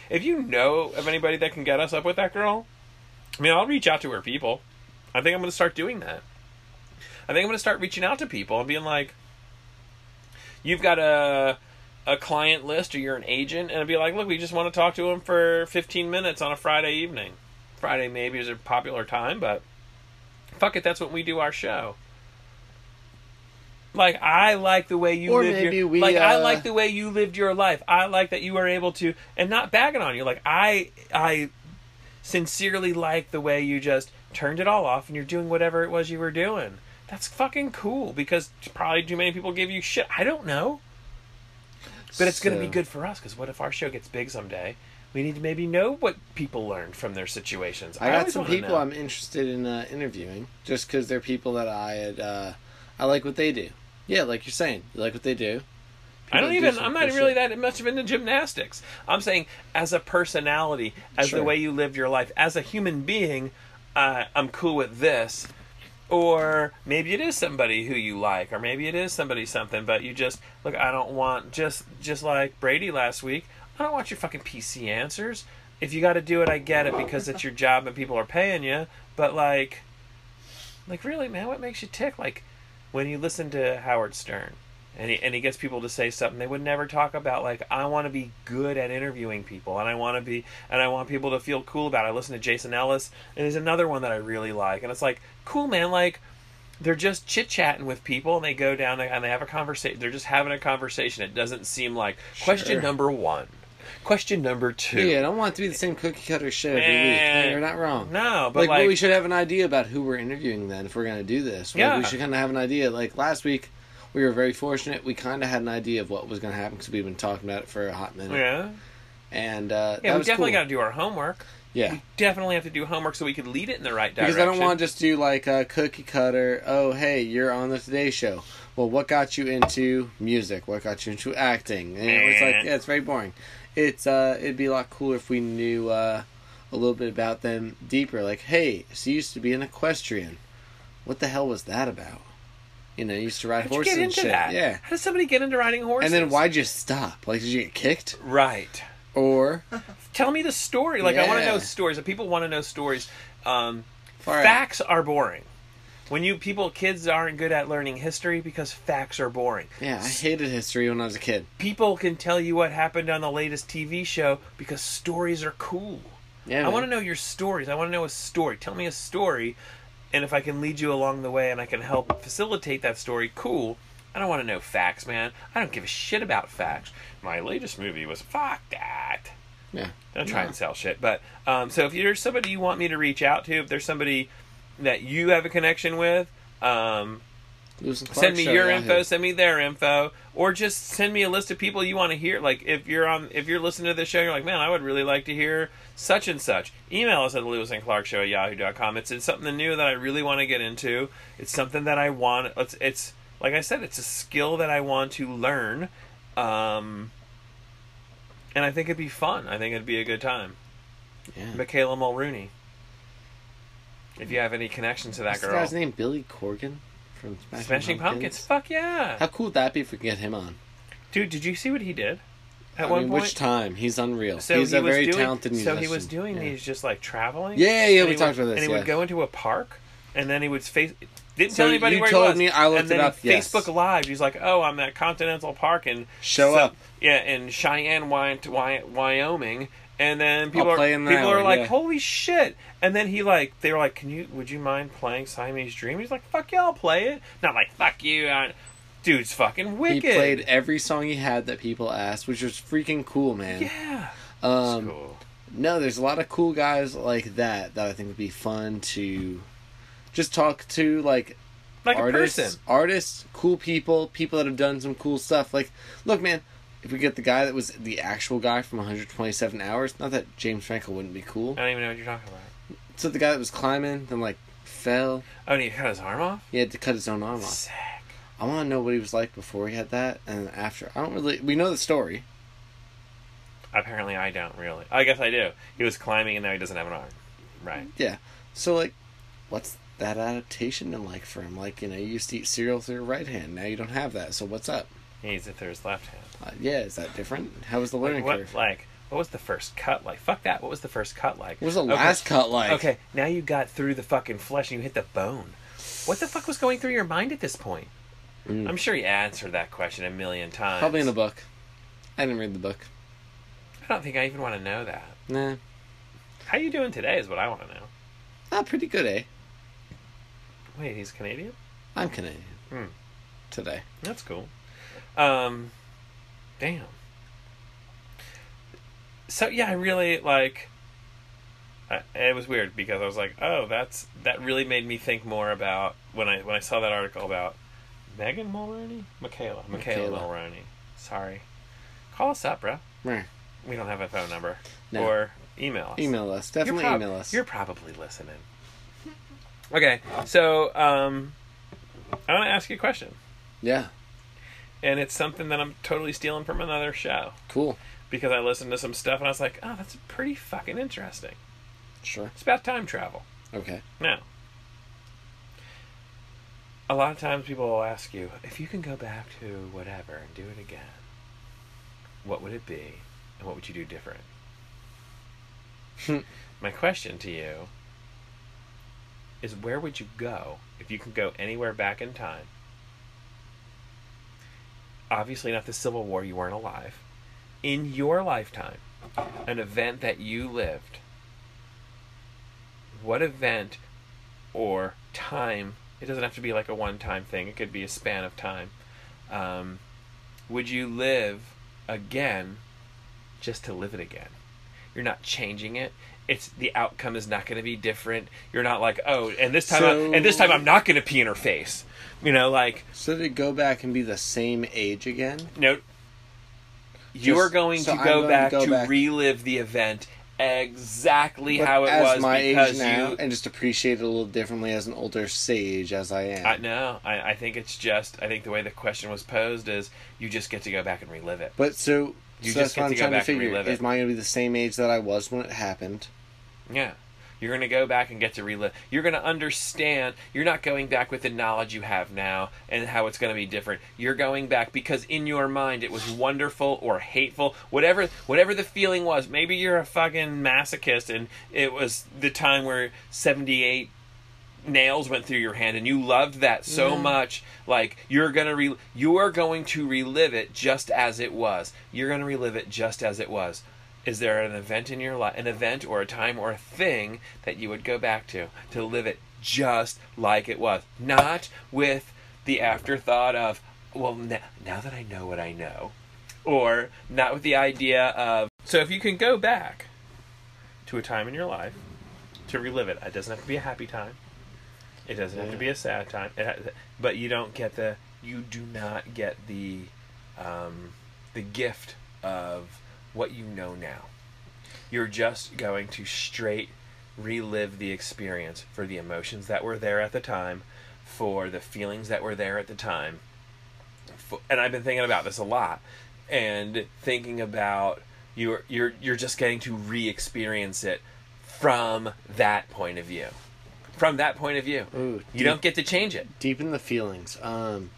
If you know of anybody that can get us up with that girl, I mean, I'll reach out to her people. I think I'm going to start doing that. I think I'm going to start reaching out to people and being like, you've got a a client list or you're an agent and be like, look, we just want to talk to him for 15 minutes on a Friday evening. Friday maybe is a popular time, but fuck it, that's when we do our show. Like I like the way you Or live maybe your we, like I uh, like the way you lived your life. I like that you were able to and not bagging on you. Like I I sincerely like the way you just turned it all off and you're doing whatever it was you were doing. That's fucking cool because probably too many people give you shit. I don't know. But it's going to be good for us because what if our show gets big someday? We need to maybe know what people learned from their situations. I got some people. I'm interested in uh, interviewing just because they're people that I had. Uh, I like what they do. Yeah, like you're saying, you like what they do. I don't do even. I'm not really shit. that much of into gymnastics. I'm saying as a personality, as the way you live your life, as a human being, uh, I'm cool with this. Or maybe it is somebody who you like, or maybe it is somebody something. But you just look. I don't want just just like Brady last week. I don't want your fucking PC answers. If you got to do it, I get it because it's your job and people are paying you. But like, like really, man, what makes you tick? Like when you listen to Howard Stern and he, and he gets people to say something they would never talk about like i want to be good at interviewing people and i want to be and i want people to feel cool about it i listen to jason ellis and there's another one that i really like and it's like cool man like they're just chit-chatting with people and they go down and they have a conversation they're just having a conversation it doesn't seem like question number one question number two Yeah, I don't want it to be the same cookie cutter shit every week. You're not wrong. no but like, like, well, we should have an idea about who we're interviewing then if we're going to do this. Like, Yeah. we should kind of have an idea. Like last week, we were very fortunate. We kind of had an idea of what was going to happen because we've been talking about it for a hot minute. yeah And uh, yeah we definitely cool. got to do our homework yeah. we definitely have to do homework so we can lead it in the right direction Because I don't want to just do like a cookie cutter. Oh, hey, you're on the Today Show. Well, what got you into music? What got you into acting? And it's like, yeah, it's very boring. It's uh, it'd be a lot cooler if we knew uh, a little bit about them deeper. Like, hey, she used to be an equestrian. What the hell was that about? You know, you used to ride How'd you horses and shit. that? Yeah. How does somebody get into riding horses? And then why'd you stop? Like, did you get kicked? Right. Or Tell me the story. Like I want to know stories. If people want to know stories, um, right. facts are boring. When you people, kids aren't good at learning history because facts are boring. yeah, I hated history when I was a kid. People can tell you what happened on the latest TV show because stories are cool. Yeah, I want to know your stories. I want to know a story. Tell me a story, and if I can lead you along the way and I can help facilitate that story, cool. I don't want to know facts, man. I don't give a shit about facts. My latest movie was fuck that. Yeah. Don't try and sell shit. But um, so if there's somebody you want me to reach out to, if there's somebody that you have a connection with, um, Louis and Clark send me your Yahoo. info, send me their info, or just send me a list of people you want to hear. Like if you're on, if you're listening to the show, you're like, man, I would really like to hear such and such. Email us at the Louis and Clark Show at yahoo.com. It's, it's something new that I really want to get into. It's something that I want. It's, it's like I said, it's a skill that I want to learn. Um, and I think it'd be fun. I think it'd be a good time. Yeah. McKayla Mulrooney. If you have any connection to that What's girl, guy's name? Billy Corgan from Smashing, Smashing Pumpkins. Fuck yeah, How cool would that be if we could get him on? dude! Did you see what he did at I one mean, point? which time? He's unreal. so He's he a was very doing, talented musician. So he was doing yeah. these just like traveling. Yeah, yeah, we talked would, about this. And he yeah. would go into a park, and then he would face. Didn't So tell anybody where he was. me, I looked and then it up, he- yes. Facebook Live. He's like, "Oh, I'm at Continental Park and Show up. Yeah, in Cheyenne, Wy- Wy- Wyoming, And then people I'll are people are like, yeah. "Holy shit!" And then he like they were like, "Can you? Would you mind playing Siamese Dream?" He's like, "Fuck yeah, I'll play it." Not like "Fuck you," uh, dude's fucking wicked. He played every song he had that people asked, which was freaking cool, man. Yeah, Um, cool. No, there's a lot of cool guys like that that I think would be fun to just talk to, like Like artists, a person. artists, cool people, people that have done some cool stuff. Like, look, man, if we get the guy that was the actual guy from 127 Hours, not that James Franco wouldn't be cool. I don't even know what you're talking about. So the guy that was climbing, then like fell, Oh, and he cut his arm off. he had to cut his own arm off. Sick. I want to know what he was like before he had that and after. I don't really. We know the story. Apparently, I don't really. I guess I do. He was climbing, and now he doesn't have an arm. Right. Yeah. So like, what's that adaptation been like for him? Like, you know, you used to eat cereal with your right hand. Now you don't have that. So what's up? He needs it through his left hand. Uh, yeah, is that different? How was the Like, learning what? curve? Like, what was the first cut like? Fuck that. What was the first cut like? What was the Okay. last cut like? Okay, now you got through the fucking flesh and you hit the bone. What the fuck was going through your mind at this point? Mm. I'm sure you answered that question a million times. Probably in the book. I didn't read the book. I don't think I even want to know that. Nah. How you doing today is what I want to know. Ah, pretty good, eh? Wait, he's Canadian? I'm Canadian. Hmm. Today. That's cool. Um, damn. So yeah, I really like. I, it was weird because I was like, oh, that's that really made me think more about when I when I saw that article about Megan Mulroney, McKayla, McKayla, McKayla. Mulroney. Sorry, call us up, bro. Meh. We don't have a phone number No. or email us. Email us. Definitely prob- email us. You're probably listening. Okay, so um, I want to ask you a question. Yeah. And it's something that I'm totally stealing from another show Cool. because I listened to some stuff and I was like, oh, that's pretty fucking interesting. Sure. It's about time travel. Okay. Now, a lot of times people will ask you if you can go back to whatever and do it again, what would it be, and what would you do different? My question to you is where would you go if you could go anywhere back in time? Obviously, not the Civil War, you weren't alive. In your lifetime, an event that you lived, what event or time, it doesn't have to be like a one time thing, it could be a span of time, um, would you live again just to live it again? You're not changing it. It's the outcome is not going to be different. You're not like, oh, and this time, So- I, and this time I'm not going to pee in her face. You know, like So to go back and be the same age again? no. You are going so to go going to back go to back- relive the event exactly But how it as was my because age now, you. and just appreciate it a little differently as an older sage as I am. I, no, I, I think it's just. I think the way the question was posed is you just get to go back and relive it. But so, You so just that's get what I'm to go trying to back and figure. relive it. Is mine gonna be the same age that I was when it happened? Yeah. You're going to go back and get to relive. You're going to understand. You're not going back with the knowledge you have now and how it's going to be different. You're going back because in your mind it was wonderful or hateful, whatever whatever the feeling was. Maybe you're a fucking masochist and it was the time where 78 nails went through your hand and you loved that so mm-hmm. much like you're going to re- you are going to relive it just as it was. You're going to relive it just as it was is there an event in your life, an event or a time or a thing that you would go back to to live it just like it was, not with the afterthought of, well, now, now that I know what I know, or not with the idea of. So if you can go back to a time in your life to relive it, it doesn't have to be a happy time. It doesn't have to be a sad time, it ha- but you don't get the. You do not get the, um, the gift of what you know now. You're just going to straight relive the experience for the emotions that were there at the time, for the feelings that were there at the time. For, and I've been thinking about this a lot and thinking about you're you're you're just getting to re-experience it from that point of view. From that point of view. Ooh, You deep- don't get to change it. deepen the feelings. Um,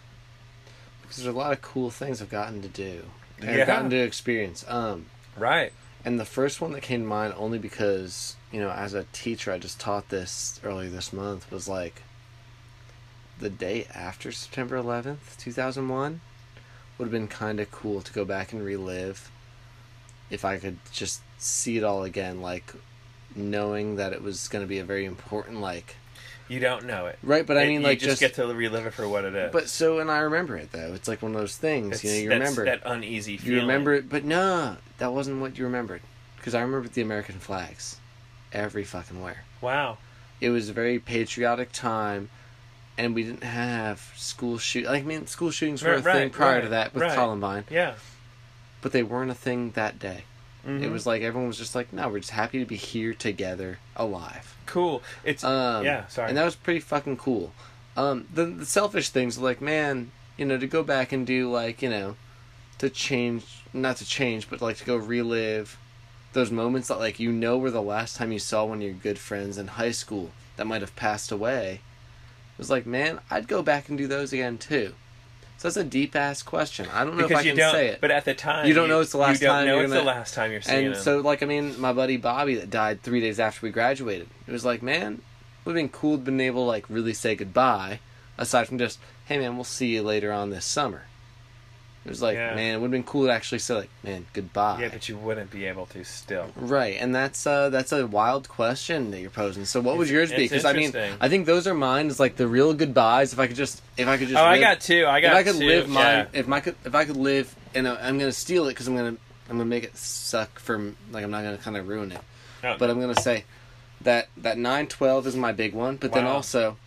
because there's a lot of cool things I've gotten to do. And Yeah. I've gotten to experience. Um, Right. and the first one that came to mind only because you know, as a teacher, I just taught this earlier this month was like the day after September 11th, 2001 would have been kind of cool to go back and relive if I could just see it all again, like knowing that it was going to be a very important, like You don't know it. right. But I mean, you like just, get to relive it for what it is. But so, and I remember it though. It's like one of those things. It's- you know, you remember that uneasy You remember it, but no, that wasn't what you remembered. Because I remember the American flags, every fucking where. Wow. It was a very patriotic time, and we didn't have school shoot. Like, I mean, school shootings were Right, a thing right, prior to that with right. Columbine, Yeah. but they weren't a thing that day. It Mhm. was like everyone was just like, no, we're just happy to be here together, alive. cool. It's Um, yeah. Sorry. And that was pretty fucking cool. Um, the the selfish things like, man, you know, to go back and do like, you know, to change, not to change, but like to go relive those moments that like you know were the last time you saw one of your good friends in high school that might have passed away. It was like, man, I'd go back and do those again too. So that's a deep ass question. I don't know because if I you can say it. But at the time, You don't know it's the last time you don't time know it's gonna- the last time you're seeing and him. so like I mean, my buddy Bobby that died three days after we graduated. It was like, man, would have been cool to been able to like really say goodbye, aside from just, hey man, we'll see you later on this summer. It was like, Yeah. man, it would have been cool to actually say like, man, goodbye. yeah, but you wouldn't be able to still. Right, and that's uh that's a wild question that you're posing. So what would yours be? Because I mean. I think those are mine. Is like the real goodbyes. If I could just, if I could just. Oh, I got two. I got if I could two. live my, yeah. if I could, if I could live, and I'm gonna steal it because I'm gonna, I'm gonna make it suck from, like I'm not gonna kind of ruin it. Oh. But I'm gonna say that that nine twelve is my big one. But then also,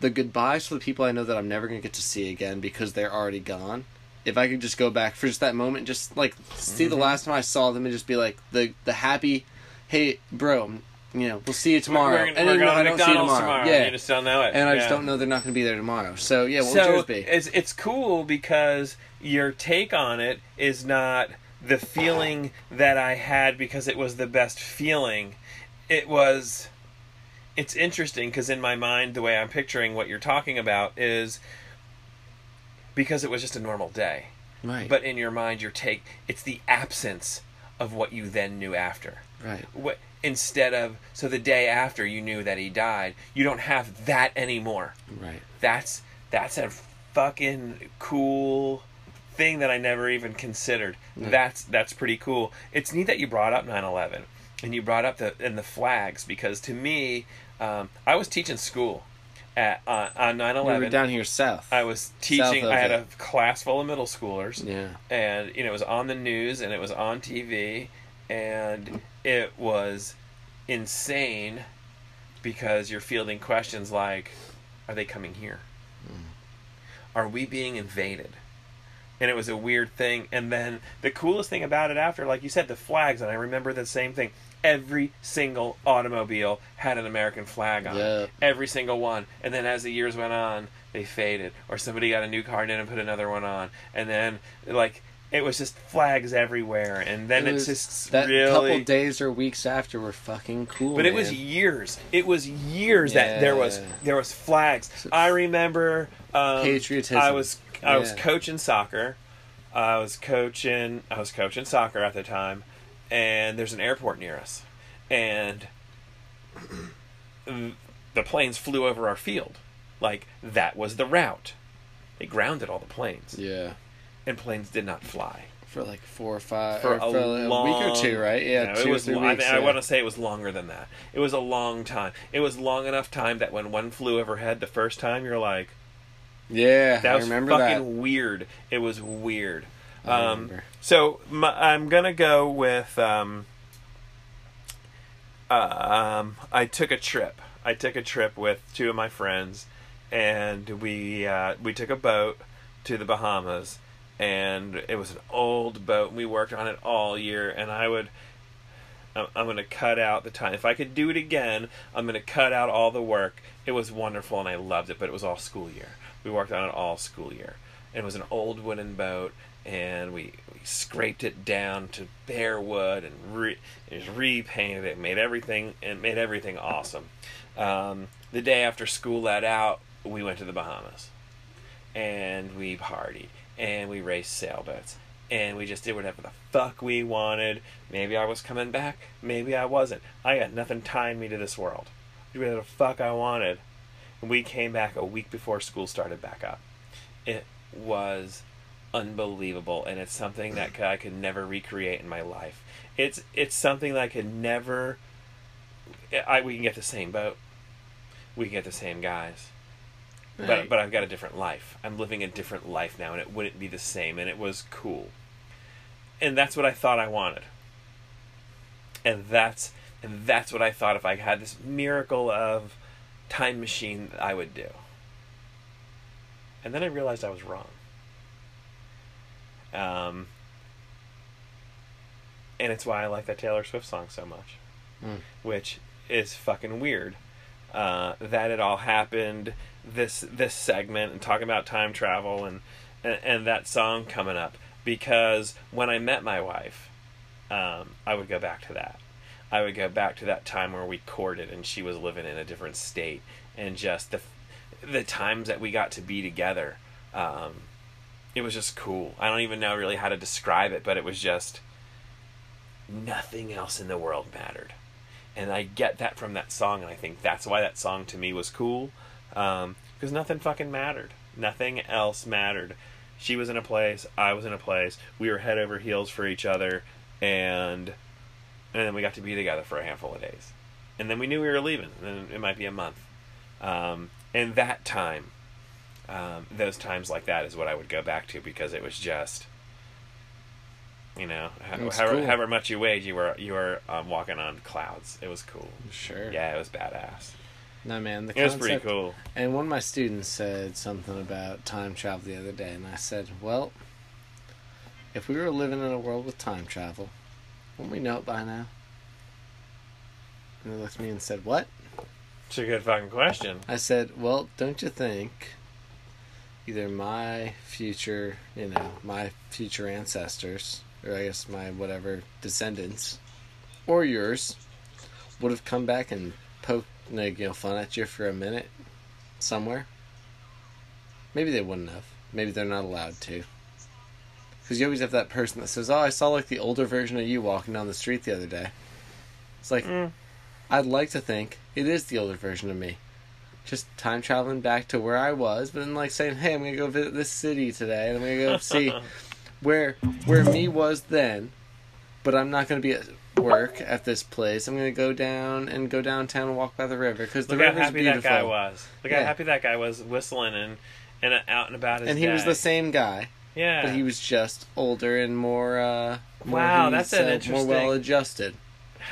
the goodbyes for the people I know that I'm never gonna get to see again because they're already gone. If I could just go back for just that moment, just like see Mm-hmm. the last time I saw them and just be like the the happy, hey bro, you know we'll see you tomorrow. We're, and we're going I to don't see you McDonald's tomorrow. tomorrow. Yeah, You just don't know it. and I just don't know they're not gonna be there tomorrow. So yeah, what so would yours be? It's, it's cool because your take on it is not the feeling that I had because it was the best feeling. It was. It's interesting because in my mind, the way I'm picturing what you're talking about is because it was just a normal day. right, But in your mind, your take, it's the absence of what you then knew after. right, What, instead of, so the day after you knew that he died, you don't have that anymore right. that's that's a fucking cool thing that I never even considered. Yeah. That's that's pretty cool. It's neat that you brought up 9/11 and you brought up the and the flags because to me, um, I was teaching school at uh, on We were down here south. I was teaching. I had it. a class full of middle schoolers yeah, and you know it was on the news and it was on TV and it was insane because you're fielding questions like are they coming here are we being invaded and it was a weird thing and then the coolest thing about it after like you said the flags and I remember the same thing every single automobile had an American flag on it. Every single one. And then as the years went on they faded. Or somebody got a new card in and put another one on. And then like it was just flags everywhere. And then It it's just that really couple days or weeks after were fucking cool. but it was years. It was years that there was there was flags. I remember um, Patriotism. i was i was coaching soccer. I was coaching i was coaching soccer at the time and there's an airport near us and the planes flew over our field like that was the route they grounded all the planes yeah and planes did not fly for like four or five for or a, for a long, week or two, right? Yeah, No, two it was. or three lo- I, weeks. I yeah. want to say it was longer than that. It was a long time. It was long enough time that when one flew overhead the first time, you're like, yeah, "That I was remember fucking that. weird." It was weird. Um, so my, I'm gonna go with. Um, um, I took a trip. I took a trip with two of my friends, and we uh, we took a boat to the Bahamas, and it was an old boat. and We worked on it all year, and I would. I'm I'm gonna cut out the time. If I could do it again, I'm gonna cut out all the work. It was wonderful and I loved it, but it was all school year. We worked on it all school year. It was an old wooden boat, and we, we scraped it down to bare wood and re, just repainted it, made everything and made everything awesome. Um, the day after school let out, we went to the Bahamas, and we partied and we raced sailboats and we just did whatever the fuck we wanted. Maybe I was coming back, maybe I wasn't. I got nothing tying me to this world. Do whatever the fuck I wanted. And we came back a week before school started back up. It was unbelievable, and it's something that I could never recreate in my life. It's it's something that I could never. I we can get the same boat, we can get the same guys, but Right. but I've got a different life. I'm living a different life now, and it wouldn't be the same, and it was cool. And that's what I thought I wanted. And that's and that's what I thought if I had this miracle of time machine I would do. And then I realized I was wrong. Um, and it's why I like that Taylor Swift song so much, Mm. which is fucking weird. Uh, that it all happened this this segment and talking about time travel and, and and that song coming up because when I met my wife, um, I would go back to that. I would go back to that time where we courted and she was living in a different state and just the the times that we got to be together. Um, it was just cool. I don't even know really how to describe it, but it was just nothing else in the world mattered. And I get that from that song, and I think that's why that song to me was cool. Because nothing fucking mattered. Nothing else mattered. She was in a place, I was in a place. We were head over heels for each other, and and then we got to be together for a handful of days. And then we knew we were leaving, and it might be a month. Um, and that time, um, those times like that is what I would go back to because it was just, you know, however, cool. however much you weighed, you were you were um, walking on clouds. It was cool. Sure. Yeah, it was badass. No, man. The It was pretty cool. And one of my students said something about time travel the other day, and I said, well, if we were living in a world with time travel, wouldn't we know it by now? And he looked at me and said, what? It's a good fucking question. I said, well, don't you think either my future, you know, my future ancestors, or I guess my whatever descendants, or yours, would have come back and poked, like, you know, fun at you for a minute somewhere? Maybe they wouldn't have. Maybe they're not allowed to. Because you always have that person that says, oh, I saw, like, the older version of you walking down the street the other day. It's like, Mm. I'd like to think it is the older version of me. Just time traveling back to where I was, but then like saying, "Hey, I'm gonna go visit this city today, and I'm gonna go see where where me was then." But I'm not gonna be at work at this place. I'm gonna go down and go downtown and walk by the river because the Look how happy beautiful. that guy was. Look how happy that guy was whistling and and out and about his and he was the same guy, Yeah. but he was just older and more. uh more Wow, that's an said, more well adjusted.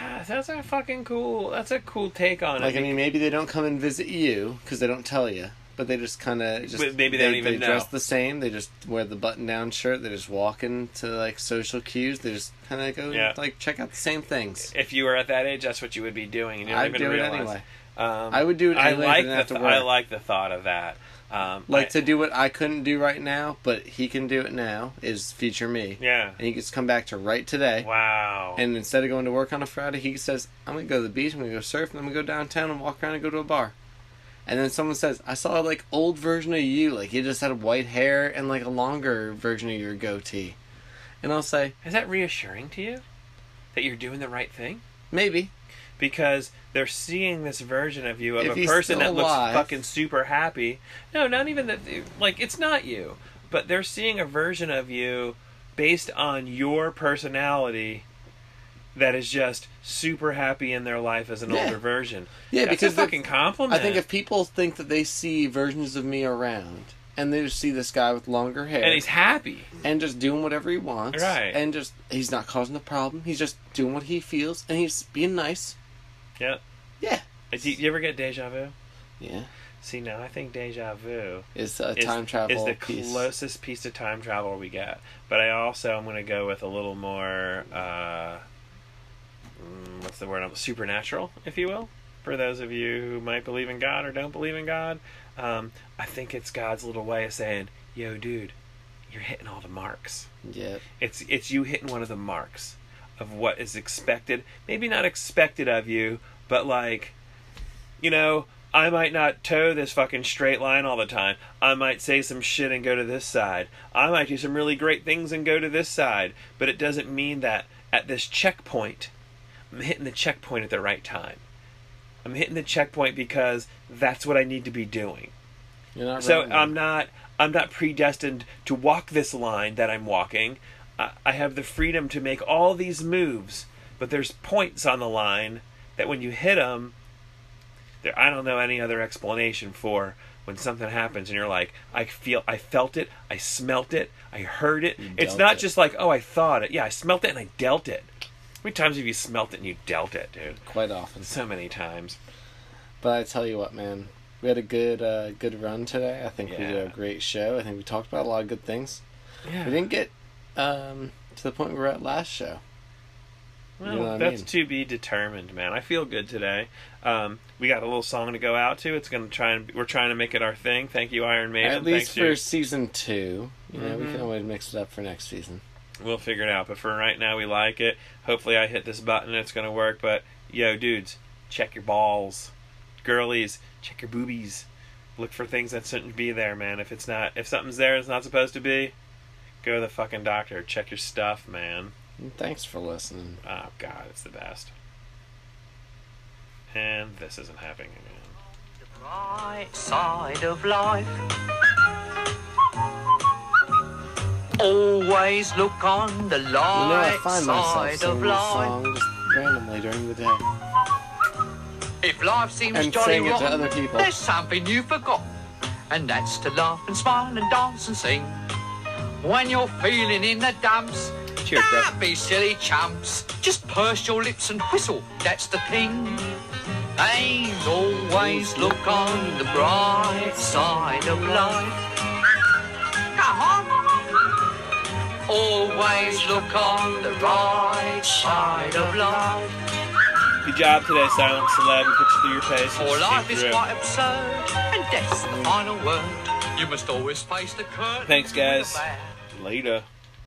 Ah, That's a fucking cool. That's a cool take on Like it. Like, I mean, maybe they don't come and visit you because they don't tell you, but they just kind of just maybe they don't even dress know. the same. They just wear the button-down shirt. They just walk into like social cues. They just kind of go Yeah. like check out the same things. if you were at that age, that's what you would be doing, and you don't I'd even do it realize. anyway. Um, I would do it anyway. I didn't the th- I like the thought of that. Um, like I- to do what I couldn't do right now, but he can do it now. Is feature me, Yeah. and he gets to come back to right today. Wow. And instead of going to work on a Friday, he says, "I'm gonna go to the beach. I'm gonna go surf, and I'm gonna go downtown and walk around and go to a bar." And then someone says, "I saw like old version of you, like you just had white hair and like a longer version of your goatee." And I'll say, Is that reassuring to you that you're doing the right thing? "Maybe." Because they're seeing this version of you of If a person that looks fucking super happy. No, not even that. Like it's not you, but they're seeing a version of you based on your personality that is just super happy in their life as an Yeah. older version. Yeah, That's because a fucking compliment. I think if people think that they see versions of me around and they just see this guy with longer hair and he's happy. and just doing whatever he wants, Right. and just he's not causing a problem. He's just doing what he feels, and he's being nice. Yeah. Yeah, Do you ever get deja vu? yeah. See, now I think deja vu is a is, time travel is the piece. closest piece to time travel we get. But I also I'm going to go with a little more, uh, mm, what's the word? Supernatural, if you will. For those of you who might believe in God or don't believe in God, um, I think it's God's little way of saying, "Yo, dude, you're hitting all the marks." Yeah, It's it's you hitting one of the marks of what is expected. Maybe not expected of you, but like, you know, I might not toe this fucking straight line all the time. I might say some shit and go to this side. I might do some really great things and go to this side. But it doesn't mean that at this checkpoint, I'm hitting the checkpoint at the right time. I'm hitting the checkpoint because that's what I need to be doing. you're not So wrong, I'm not I'm not predestined to walk this line that I'm walking. I, I have the freedom to make all these moves, but there's points on the line that when you hit them, there I don't know any other explanation for when something happens and you're like, I feel, I felt it, I smelt it, I heard it. It's not it. just like, oh, I thought it. Yeah, I smelt it and I dealt it. How many times have you smelt it and you dealt it, dude? Quite often. So many times. But I tell you what, man, we had a good uh, good run today. I think we did a great show. I think we talked about a lot of good things. Yeah. We didn't get um, to the point we were at last show. Well, You know what I that's mean? to be determined, man. I feel good today. Um, we got a little song to go out to. It's gonna try and we're trying to make it our thing. Thank you, Iron Maiden. At least Thanks for season two. You know, we Mhm. can always mix it up for next season. We'll figure it out. But for right now, we like it. Hopefully, I hit this button and it's gonna work. But yo, dudes, check your balls. Girlies, check your boobies. Look for things that shouldn't be there, man. If it's not, if something's there, it's not supposed to be. Go to the fucking doctor. Check your stuff, man. And thanks for listening. Oh God, it's the best. And this isn't happening again. The bright side of life. Always look on the You know, I find myself side singing of this life. song just randomly during the day. If life seems And jolly saying it to rotten, other people. there's something you forgot, and that's to laugh and smile and dance and sing. When you're feeling in the dumps, Cheers, don't be silly chumps. Just purse your lips and whistle. That's the thing. And always look on the bright side of life. Come on. Always look on the right side of life. Good job today, Silent Celeb. Put you through your paces. For life is quite absurd, and death's the final word. You must always face the curtain. Thanks, guys. Later.